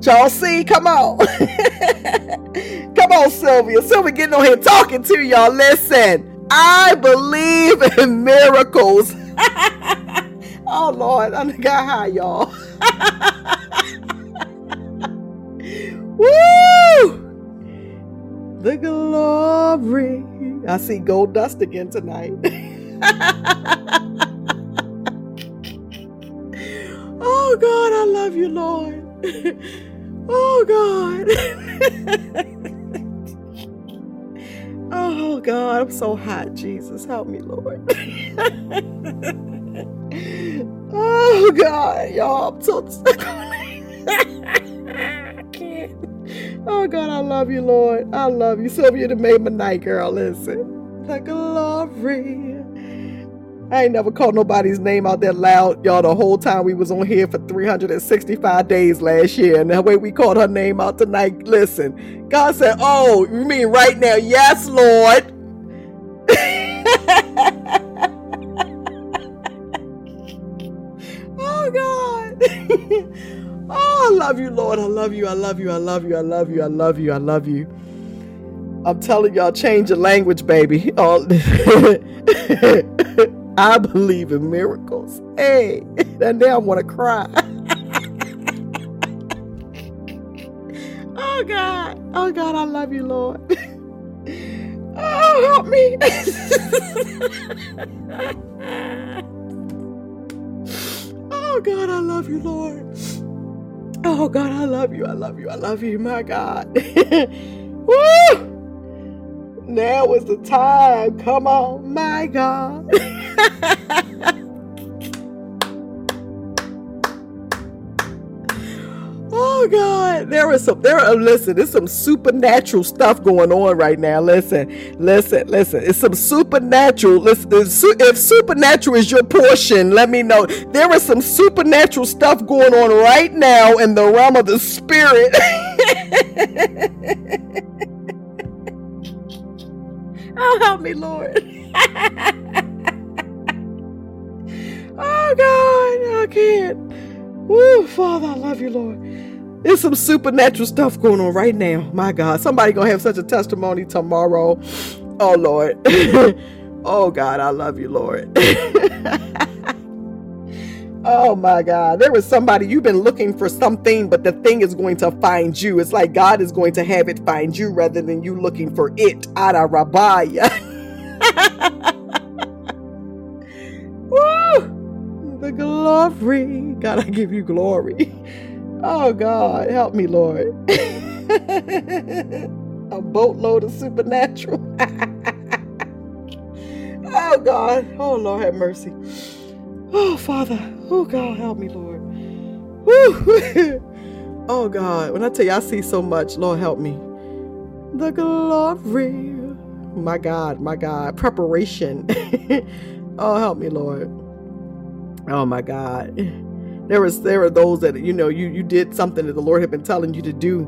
Y'all see? Come on. Come on, Sylvia. Sylvia getting on here talking to y'all. Listen, I believe in miracles. oh, Lord. I got high, y'all. Woo! The glory. I see gold dust again tonight. oh, God, I love you, Lord. Oh God. oh God, I'm so hot. Jesus, help me, Lord. oh God, y'all, I'm so I can't. Oh God, I love you, Lord. I love you. Sylvia to made my night, girl. Listen. The glory. I ain't never called nobody's name out there loud, y'all, the whole time we was on here for 365 days last year. And the way we called her name out tonight, listen, God said, Oh, you mean right now? Yes, Lord. I love you, Lord. I love you. I love you. I love you. I love you. I love you. I love you. I'm telling y'all, change your language, baby. Oh. I believe in miracles. Hey, and now I want to cry. oh God. Oh God, I love you, Lord. oh, help me. oh God, I love you, Lord. Oh God, I love you. I love you. I love you, my God. Woo! Now is the time. Come on, my God. oh God, there is some. There, are, listen, there's some supernatural stuff going on right now. Listen, listen, listen. It's some supernatural. Listen, if supernatural is your portion, let me know. There is some supernatural stuff going on right now in the realm of the spirit. oh, help me, Lord. oh God, I can't. Woo, Father, I love you, Lord. There's some supernatural stuff going on right now. My God, somebody gonna have such a testimony tomorrow. Oh Lord. oh God, I love you, Lord. oh my God. There was somebody you've been looking for something, but the thing is going to find you. It's like God is going to have it find you rather than you looking for it. Ada Rabaya. Woo! The glory. God, I give you glory. Oh God, help me, Lord. A boatload of supernatural. oh God. Oh Lord, have mercy. Oh Father. Oh God, help me, Lord. oh God. When I tell you I see so much, Lord help me. The glory. My God, my God. Preparation. oh, help me, Lord. Oh my God there was there are those that you know you you did something that the Lord had been telling you to do,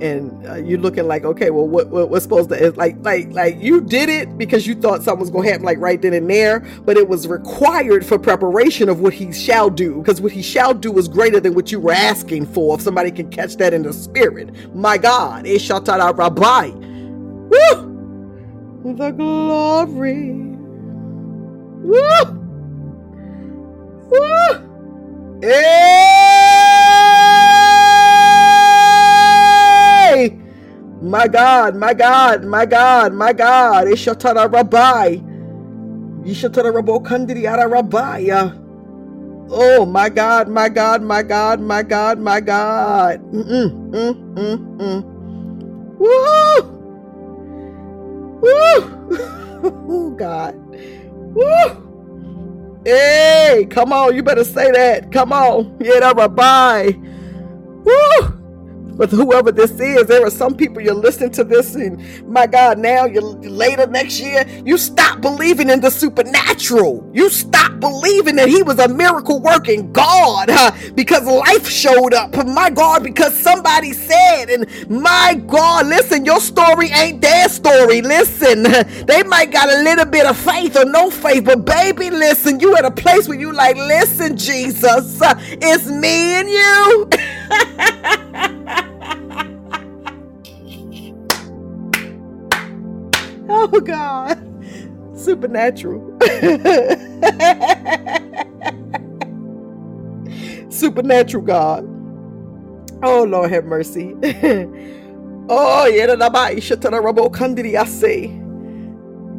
and uh, you're looking like okay, well what, what what's supposed to like like like you did it because you thought something was to happen like right then and there, but it was required for preparation of what He shall do because what He shall do is greater than what you were asking for. If somebody can catch that in the spirit, my God, Eshatara Rabbi, woo, the glory, woo, woo. Hey! My God, my God, my God, my God. Ishatara Rabbi. Ishatara Rabo Kandiri Ara Rabbi. Uh. Oh, my God, my God, my God, my God, my God. Woo! Woo! oh, God. Woo! Hey, come on, you better say that. Come on. Yeah, Rabbi. Woo! But whoever this is, there are some people you're listening to this, and my God, now you later next year, you stop believing in the supernatural. You stop believing that He was a miracle working God huh? because life showed up. My God, because somebody said, and my God, listen, your story ain't their story. Listen, they might got a little bit of faith or no faith, but baby, listen, you at a place where you like, listen, Jesus, uh, it's me and you. Oh God. Supernatural. Supernatural God. Oh Lord have mercy. oh yeah,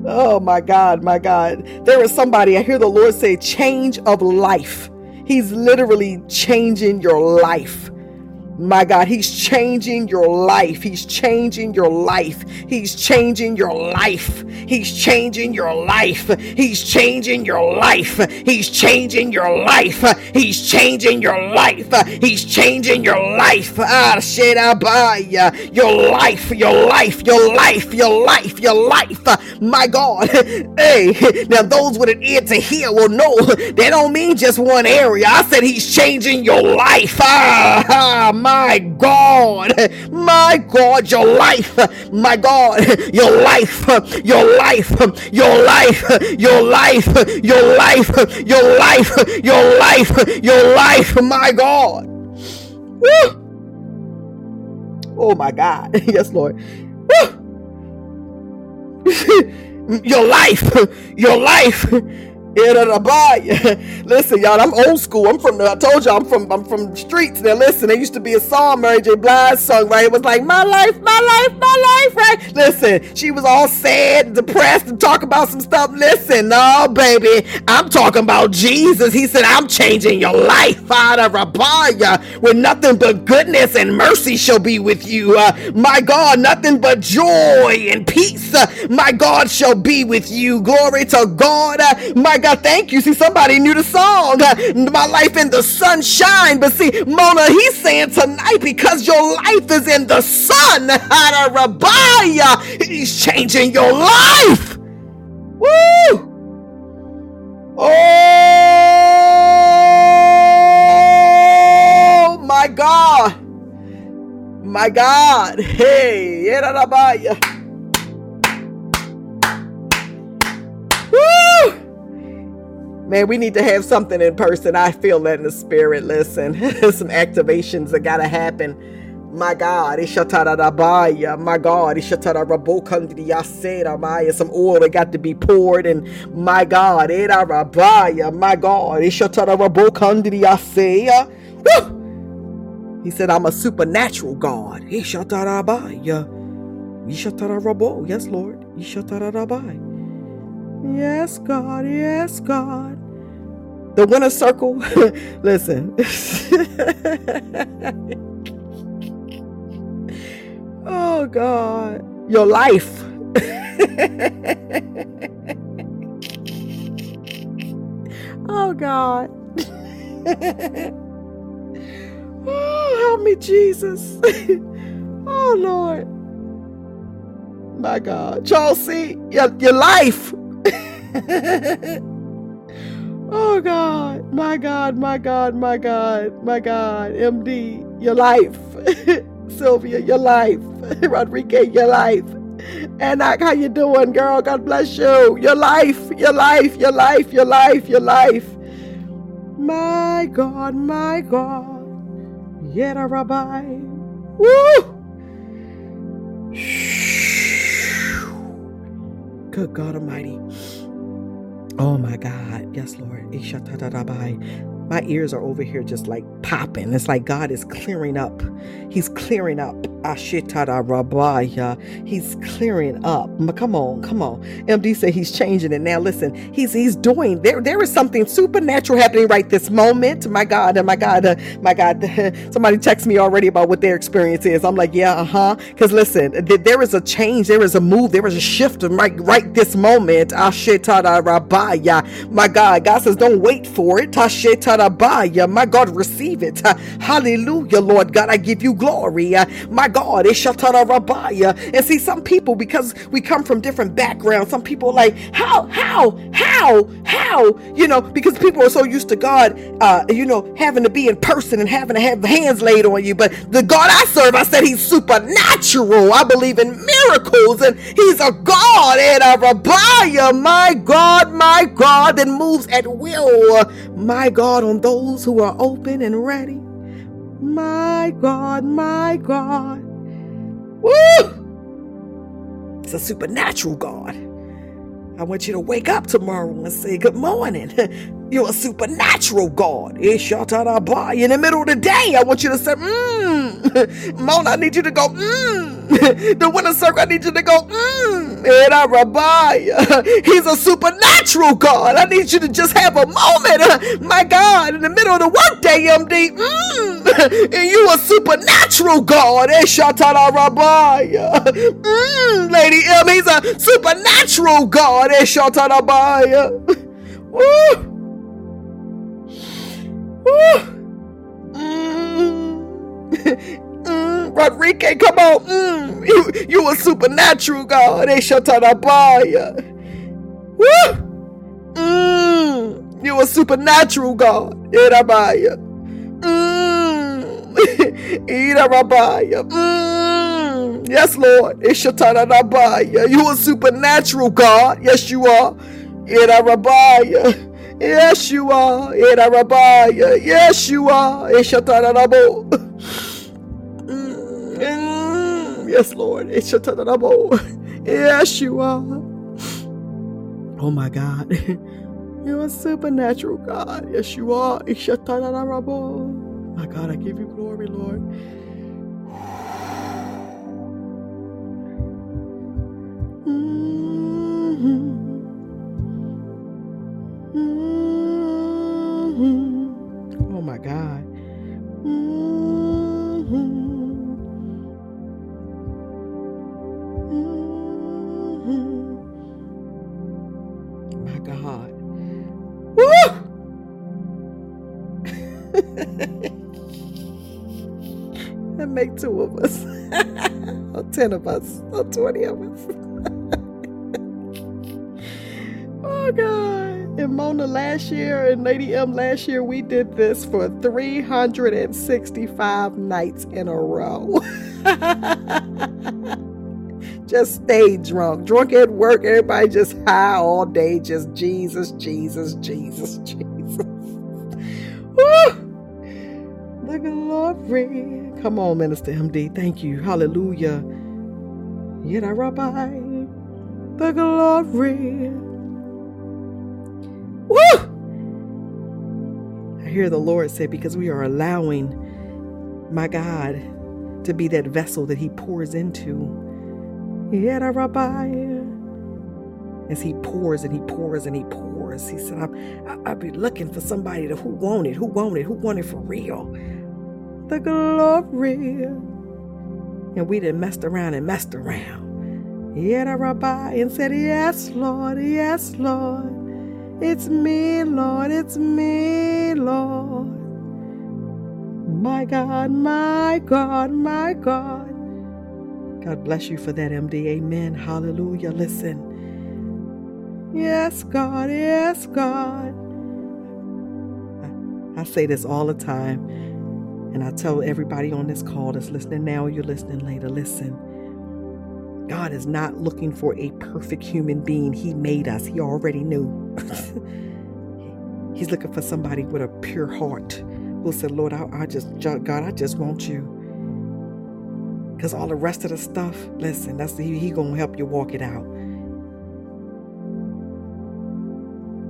Oh my God, my God. There is somebody, I hear the Lord say, change of life. He's literally changing your life. My God, He's changing your life. He's changing your life. He's changing your life. He's changing your life. He's changing your life. He's changing your life. He's changing your life. He's changing your life. Ah, Shedabaya. Your life, your life, your life, your life, your life. My God. Hey, now those with an ear to hear will know that don't mean just one area. I said He's changing your life. Ah, ah my God, my God, your life, my God, your life, your life, your life, your life, your life, your life, your life, your life, my God. Oh my God. Yes, Lord. Your life, your life Listen, y'all, I'm old school. I'm from the, I told y'all I'm from I'm from streets. Now listen, there used to be a song Mary J. Blige sung, right? It was like my life, my life, my life, right? Listen, she was all sad, depressed, and talk about some stuff. Listen, no, baby, I'm talking about Jesus. He said, I'm changing your life out of Rabaya, where nothing but goodness and mercy shall be with you. Uh, my God, nothing but joy and peace. Uh, my God shall be with you. Glory to God. Uh, my God God, thank you. See, somebody knew the song, My Life in the Sunshine. But see, Mona, he's saying tonight, because your life is in the sun, he's changing your life. Woo! Oh my God. My God. Hey, Man, we need to have something in person. I feel that in the spirit. Listen, some activations that gotta happen. My God, Ishatarabaya, my God, Ishatarabokandriyasera, some oil that got to be poured, and my God, Erarabaya, my God, Ishatarabokandriyasea. He said, I'm a supernatural God. Ishatarabaya. Ishatarabo. Yes, Lord. Ishatarabai. Yes, God. Yes, God. The winner circle. Listen. oh, God. Your life. oh, God. oh, help me, Jesus. oh, Lord. My God. Chelsea, your, your life. Oh God, my God, my God, my God, my God, MD, your life. Sylvia, your life. Rodriguez, your life. Anak, how you doing, girl? God bless you. Your life, your life, your life, your life, your life. My God, my God. Yeta Rabbi. Woo! Good God Almighty. Oh my God. Yes, Lord. My ears are over here just like popping. It's like God is clearing up. He's clearing up. He's clearing up. Come on, come on. MD said he's changing it. Now listen, he's he's doing there. There is something supernatural happening right this moment. My God, my God, uh, my God. Somebody text me already about what their experience is. I'm like, yeah, uh-huh. Because listen, there is a change, there is a move, there is a shift right right this moment. My God, God says, don't wait for it. My God, receive it. Hallelujah, Lord God. I give you glory. My God, and see some people because we come from different backgrounds. Some people like how, how, how, how, you know, because people are so used to God, uh, you know, having to be in person and having to have hands laid on you. But the God I serve, I said He's supernatural. I believe in miracles, and He's a God and a Rabbiah. My God, my God, that moves at will. My God, on those who are open and ready. My God, my God. Woo! It's a supernatural God. I want you to wake up tomorrow and say, Good morning. You're a supernatural God. In the middle of the day, I want you to say, Mmm. Mona, I need you to go, Mmm. the winner circle, I need you to go, mmm, He's a supernatural God. I need you to just have a moment, my God, in the middle of the workday, MD. Mmm, and you a supernatural God. Mmm, Lady M, he's a supernatural God. Woo! Mm. Mm, Rodriguez, come on. Mm, you, you a supernatural God. They shatarabaya. Woo! Mm, you a supernatural God. Irabaya. Mm. Mm. Yes, Lord. Ishatarabaya. You a supernatural God. Yes, you are. Irabaya. Yes, you are. Irabaya. Yes, you are. Ishatarabo. Mm, yes, Lord. Yes, you are. Oh my God. You're a supernatural God. Yes, you are. My God, I give you glory, Lord. Mm-hmm. Mm-hmm. Oh my God. Woo! that make two of us. or ten of us. Or twenty of us. oh God. And Mona last year and Lady M last year, we did this for 365 nights in a row. just stay drunk. Drunk at work, everybody just high all day, just Jesus, Jesus, Jesus, Jesus. Woo! The glory. Come on, Minister MD. Thank you. Hallelujah. Yet I rabbi. The glory. Woo! I hear the Lord say, because we are allowing my God to be that vessel that He pours into. Yet rabbi. As He pours and He pours and He pours, He said, I'll be looking for somebody to who want it, who want it, who want it for real the glory. And we done messed around and messed around. Yet rabbi and said, Yes, Lord, yes, Lord. It's me, Lord, it's me, Lord. My God, my God, my God. God bless you for that, MD. Amen. Hallelujah. Listen. Yes, God, yes, God. I say this all the time. And I tell everybody on this call that's listening now you're listening later listen, God is not looking for a perfect human being. He made us, He already knew. He's looking for somebody with a pure heart who said, Lord, I, I just, God, I just want you. Because all the rest of the stuff, listen, that's he, he gonna help you walk it out.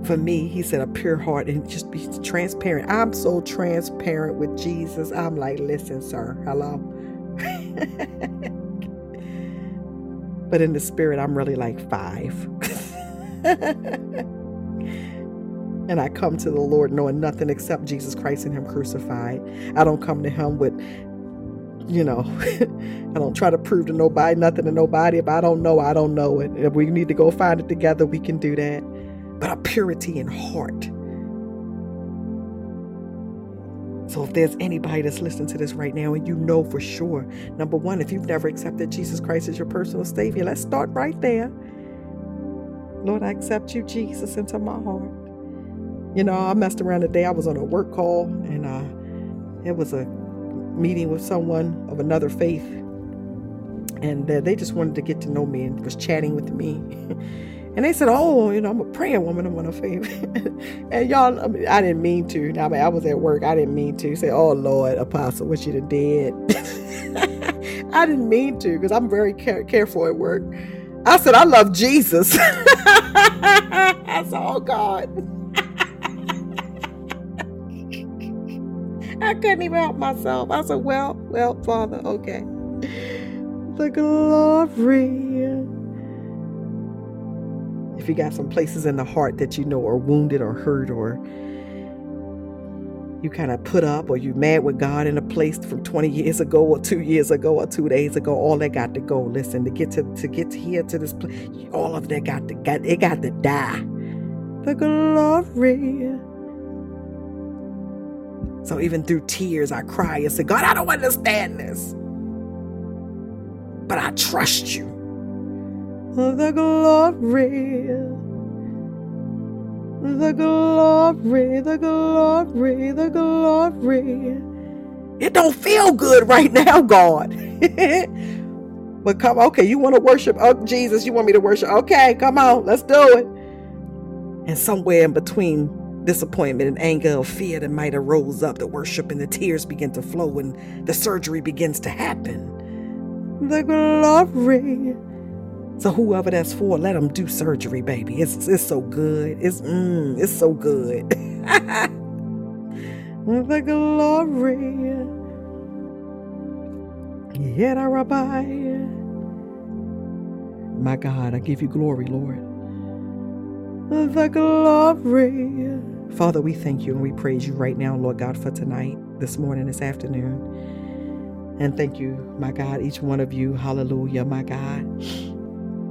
for me, he said, a pure heart and just be transparent. I'm so transparent with Jesus. I'm like, listen, sir, hello. but in the spirit, I'm really like five. and I come to the Lord knowing nothing except Jesus Christ and Him crucified. I don't come to Him with, you know, I don't try to prove to nobody nothing to nobody. If I don't know, I don't know it. If we need to go find it together, we can do that but a purity in heart. So, if there's anybody that's listening to this right now and you know for sure, number one, if you've never accepted Jesus Christ as your personal Savior, let's start right there. Lord, I accept you, Jesus, into my heart. You know, I messed around today. I was on a work call and uh, it was a meeting with someone of another faith. And uh, they just wanted to get to know me and was chatting with me. And they said, "Oh, you know, I'm a praying woman. I'm on a faith." and y'all, I, mean, I, didn't mean to. Now, I, mean, I was at work. I didn't mean to say, "Oh Lord, Apostle, what you done did." I didn't mean to because I'm very care- careful at work. I said, "I love Jesus." I said, "Oh God." I couldn't even help myself. I said, "Well, well, Father, okay." The glory you got some places in the heart that you know are wounded or hurt or you kind of put up or you mad with God in a place from 20 years ago or two years ago or two days ago, all that got to go. Listen, to get to, to get here to this place, all of that got to got it got to die. The glory. So even through tears, I cry and say, God, I don't understand this. But I trust you the glory, the glory, the glory, the glory. It don't feel good right now, God. but come, okay, you want to worship? Oh, Jesus, you want me to worship? Okay, come on, let's do it. And somewhere in between disappointment and anger or fear that might have rose up, the worship and the tears begin to flow and the surgery begins to happen. The glory so whoever that's for, let them do surgery, baby. It's it's so good. It's mm, it's so good. the glory. Yet rabbi. My God, I give you glory, Lord. The glory. Father, we thank you and we praise you right now, Lord God, for tonight, this morning, this afternoon. And thank you, my God, each one of you. Hallelujah, my God.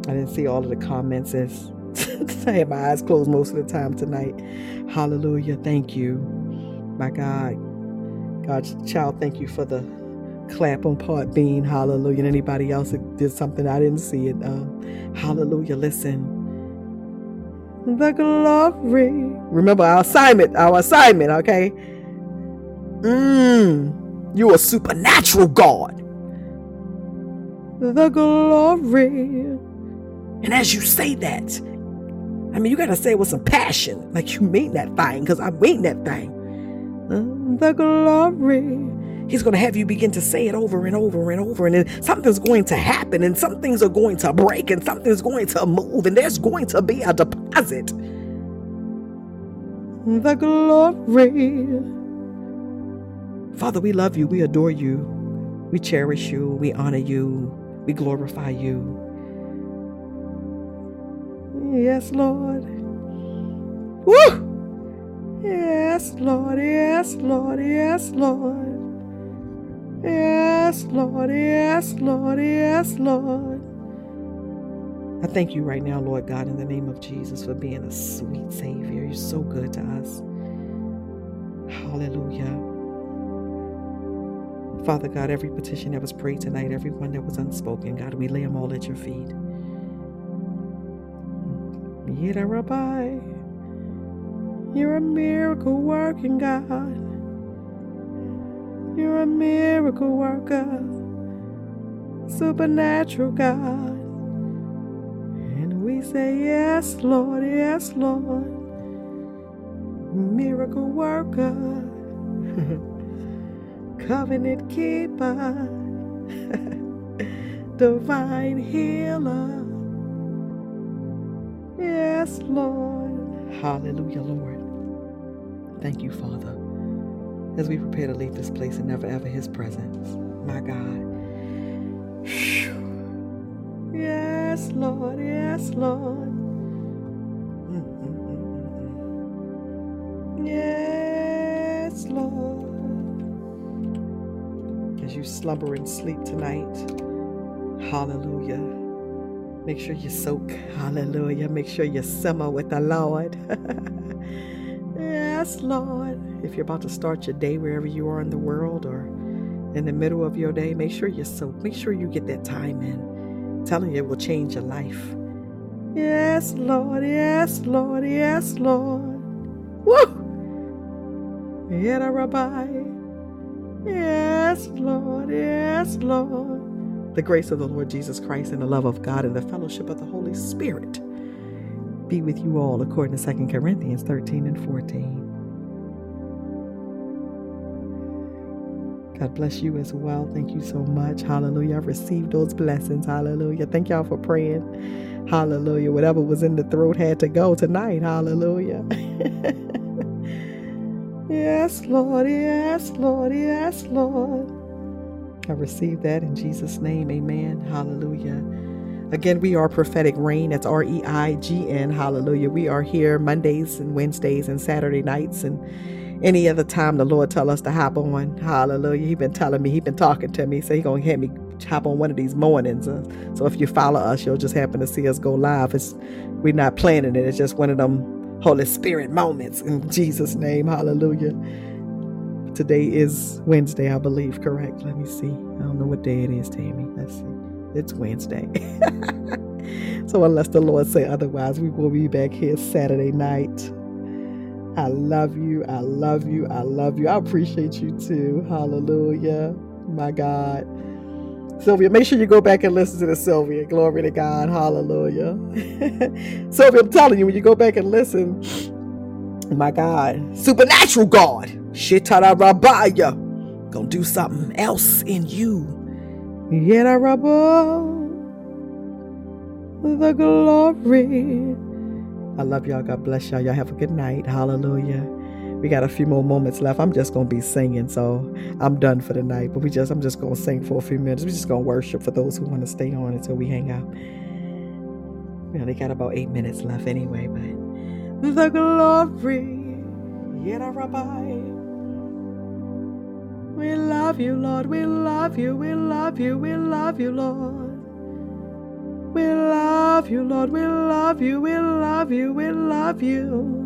I didn't see all of the comments as I had my eyes closed most of the time tonight. Hallelujah. Thank you. My God. God's child, thank you for the clap on part being. Hallelujah. And anybody else that did something I didn't see it. Um, hallelujah. Listen. The glory. Remember our assignment, our assignment, okay? Mmm. You're a supernatural God. The glory. And as you say that, I mean, you got to say it with some passion, like you mean that thing, because I mean that thing. The glory. He's going to have you begin to say it over and over and over, and then something's going to happen, and some things are going to break, and something's going to move, and there's going to be a deposit. The glory. Father, we love you, we adore you, we cherish you, we honor you, we glorify you. Yes, Lord. Woo! Yes, Lord. Yes, Lord. Yes, Lord. Yes, Lord. Yes, Lord. Yes, Lord. I thank you right now, Lord God, in the name of Jesus, for being a sweet Savior. You're so good to us. Hallelujah. Father God, every petition that was prayed tonight, every one that was unspoken, God, we lay them all at your feet. Yida Rabbi, you're a miracle working God. You're a miracle worker, supernatural God. And we say, Yes, Lord, yes, Lord, miracle worker, covenant keeper, divine healer. Yes, Lord. Hallelujah, Lord. Thank you, Father, as we prepare to leave this place and never ever His presence. My God. Yes, Lord. Yes, Lord. Mm-hmm, mm-hmm, mm-hmm. Yes, Lord. As you slumber and sleep tonight, hallelujah. Make sure you soak. Hallelujah. Make sure you simmer with the Lord. yes, Lord. If you're about to start your day wherever you are in the world or in the middle of your day, make sure you soak. Make sure you get that time in. I'm telling you, it will change your life. Yes, Lord. Yes, Lord. Yes, Lord. Woo! Rabbi. Yes, Lord. Yes, Lord the grace of the Lord Jesus Christ and the love of God and the fellowship of the Holy Spirit be with you all according to 2 Corinthians 13 and 14. God bless you as well. Thank you so much. Hallelujah. I've received those blessings. Hallelujah. Thank y'all for praying. Hallelujah. Whatever was in the throat had to go tonight. Hallelujah. yes, Lord. Yes, Lord. Yes, Lord. I receive that in Jesus' name. Amen. Hallelujah. Again, we are Prophetic Reign. That's R E I G N. Hallelujah. We are here Mondays and Wednesdays and Saturday nights and any other time the Lord tell us to hop on. Hallelujah. He been telling me, he been talking to me, so he gonna have me hop on one of these mornings. Uh, so if you follow us, you'll just happen to see us go live. It's we're not planning it. It's just one of them Holy Spirit moments in Jesus' name. Hallelujah. Today is Wednesday, I believe, correct? Let me see. I don't know what day it is, Tammy. Let's see. It's Wednesday. so unless the Lord say otherwise, we will be back here Saturday night. I love you. I love you. I love you. I appreciate you too. Hallelujah. My God. Sylvia, make sure you go back and listen to the Sylvia. Glory to God. Hallelujah. Sylvia, I'm telling you, when you go back and listen, my God, supernatural God. Shitara Rabaya. Gonna do something else in you. Yeta Rabba. The glory. I love y'all. God bless y'all. Y'all have a good night. Hallelujah. We got a few more moments left. I'm just gonna be singing, so I'm done for the night. But we just I'm just gonna sing for a few minutes. We're just gonna worship for those who want to stay on until we hang out. We only got about eight minutes left anyway, but the glory. Yeta Rabbi. We love you, Lord. We love you. We love you. We love you, Lord. We love you, Lord. We love you. We love you. We love you.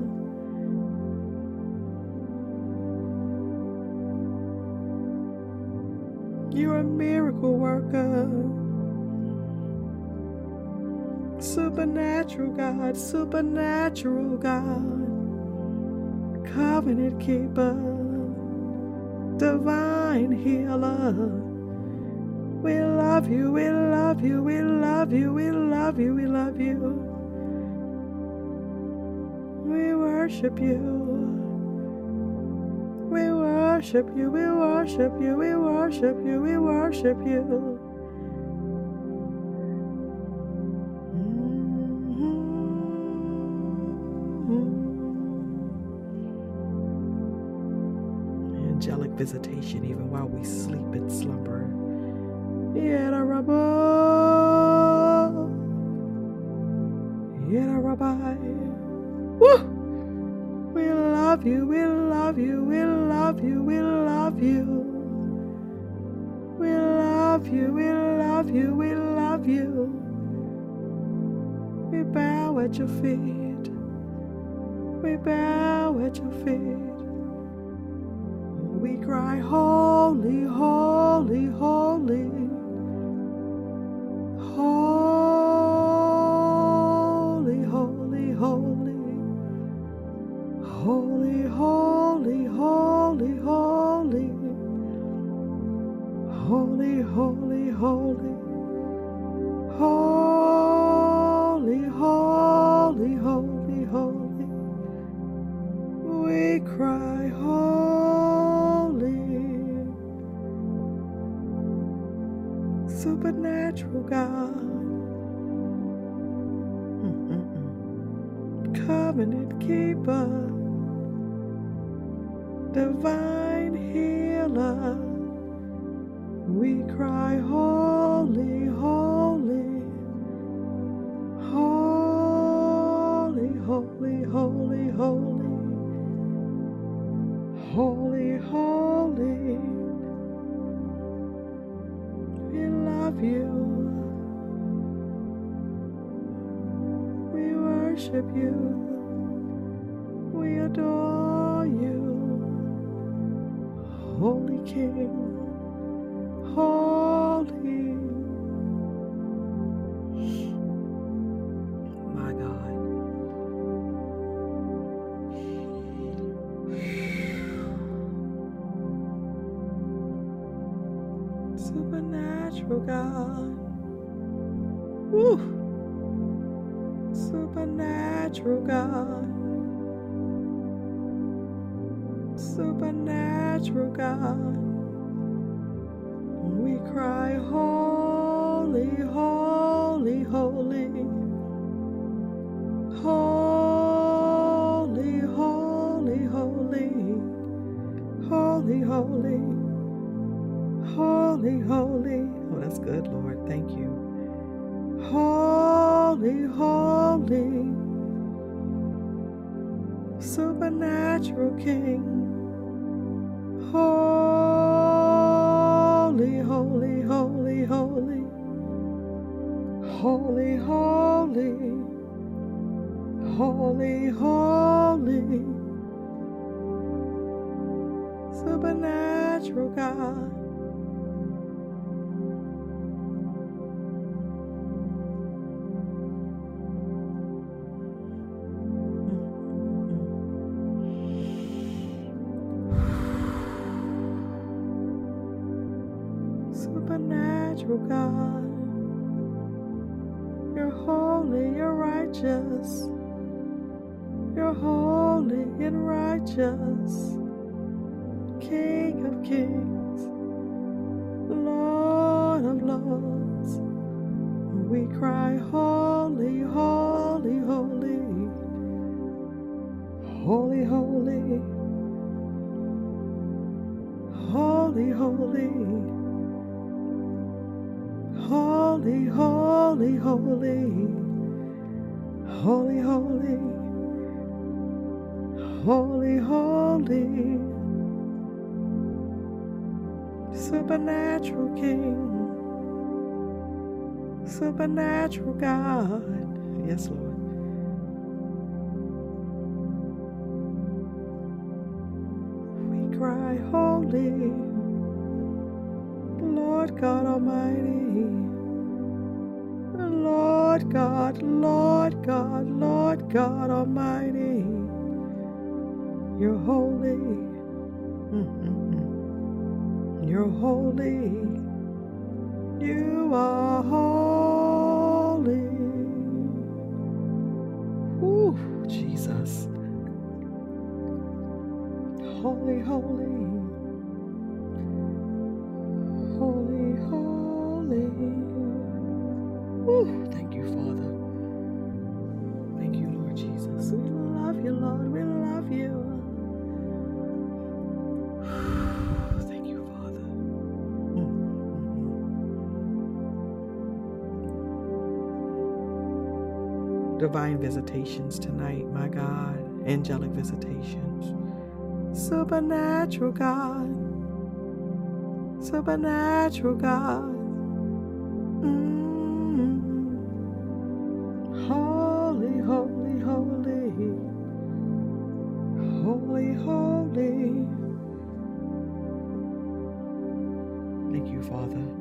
You're a miracle worker. Supernatural God, supernatural God, covenant keeper, divine healer. We love you, we love you, we love you, we love you, we love you. We worship you. We worship you, we worship you, we worship you, we worship you. Visitation, even while we sleep and slumber. Yada Rabba. Yada Rabbi. Woo! We love you, we love you, we love you, we love you. We love you, we love you, we love you. We bow at your feet. We bow at your feet. We cry, Holy, holy, holy. Holy, holy, holy. Holy, holy, holy, holy. Holy, holy, holy. Holy, holy, holy, holy. We cry, Holy. Supernatural God. Covenant keeper divine healer. We cry, Holy, holy, holy, holy, holy, holy, holy, holy. We love you. We worship you. We adore you. Holy King, Holy. Supernatural God. Supernatural God. We cry, Holy, holy, holy. Holy, holy, holy. Holy, holy. Holy, holy. Oh, that's good, Lord. Thank you. Holy, holy. Holy, supernatural King. Holy, holy, holy, holy. Holy, holy. Holy, holy. Supernatural God. Righteous. Supernatural God. Yes, Lord. We cry, Holy, Lord God Almighty. Lord God, Lord God, Lord God Almighty. You're holy. You're holy. You are holy. Jesus. Holy, holy. Divine visitations tonight, my God. Angelic visitations. Supernatural God. Supernatural God. Mm. Holy, holy, holy. Holy, holy. Thank you, Father.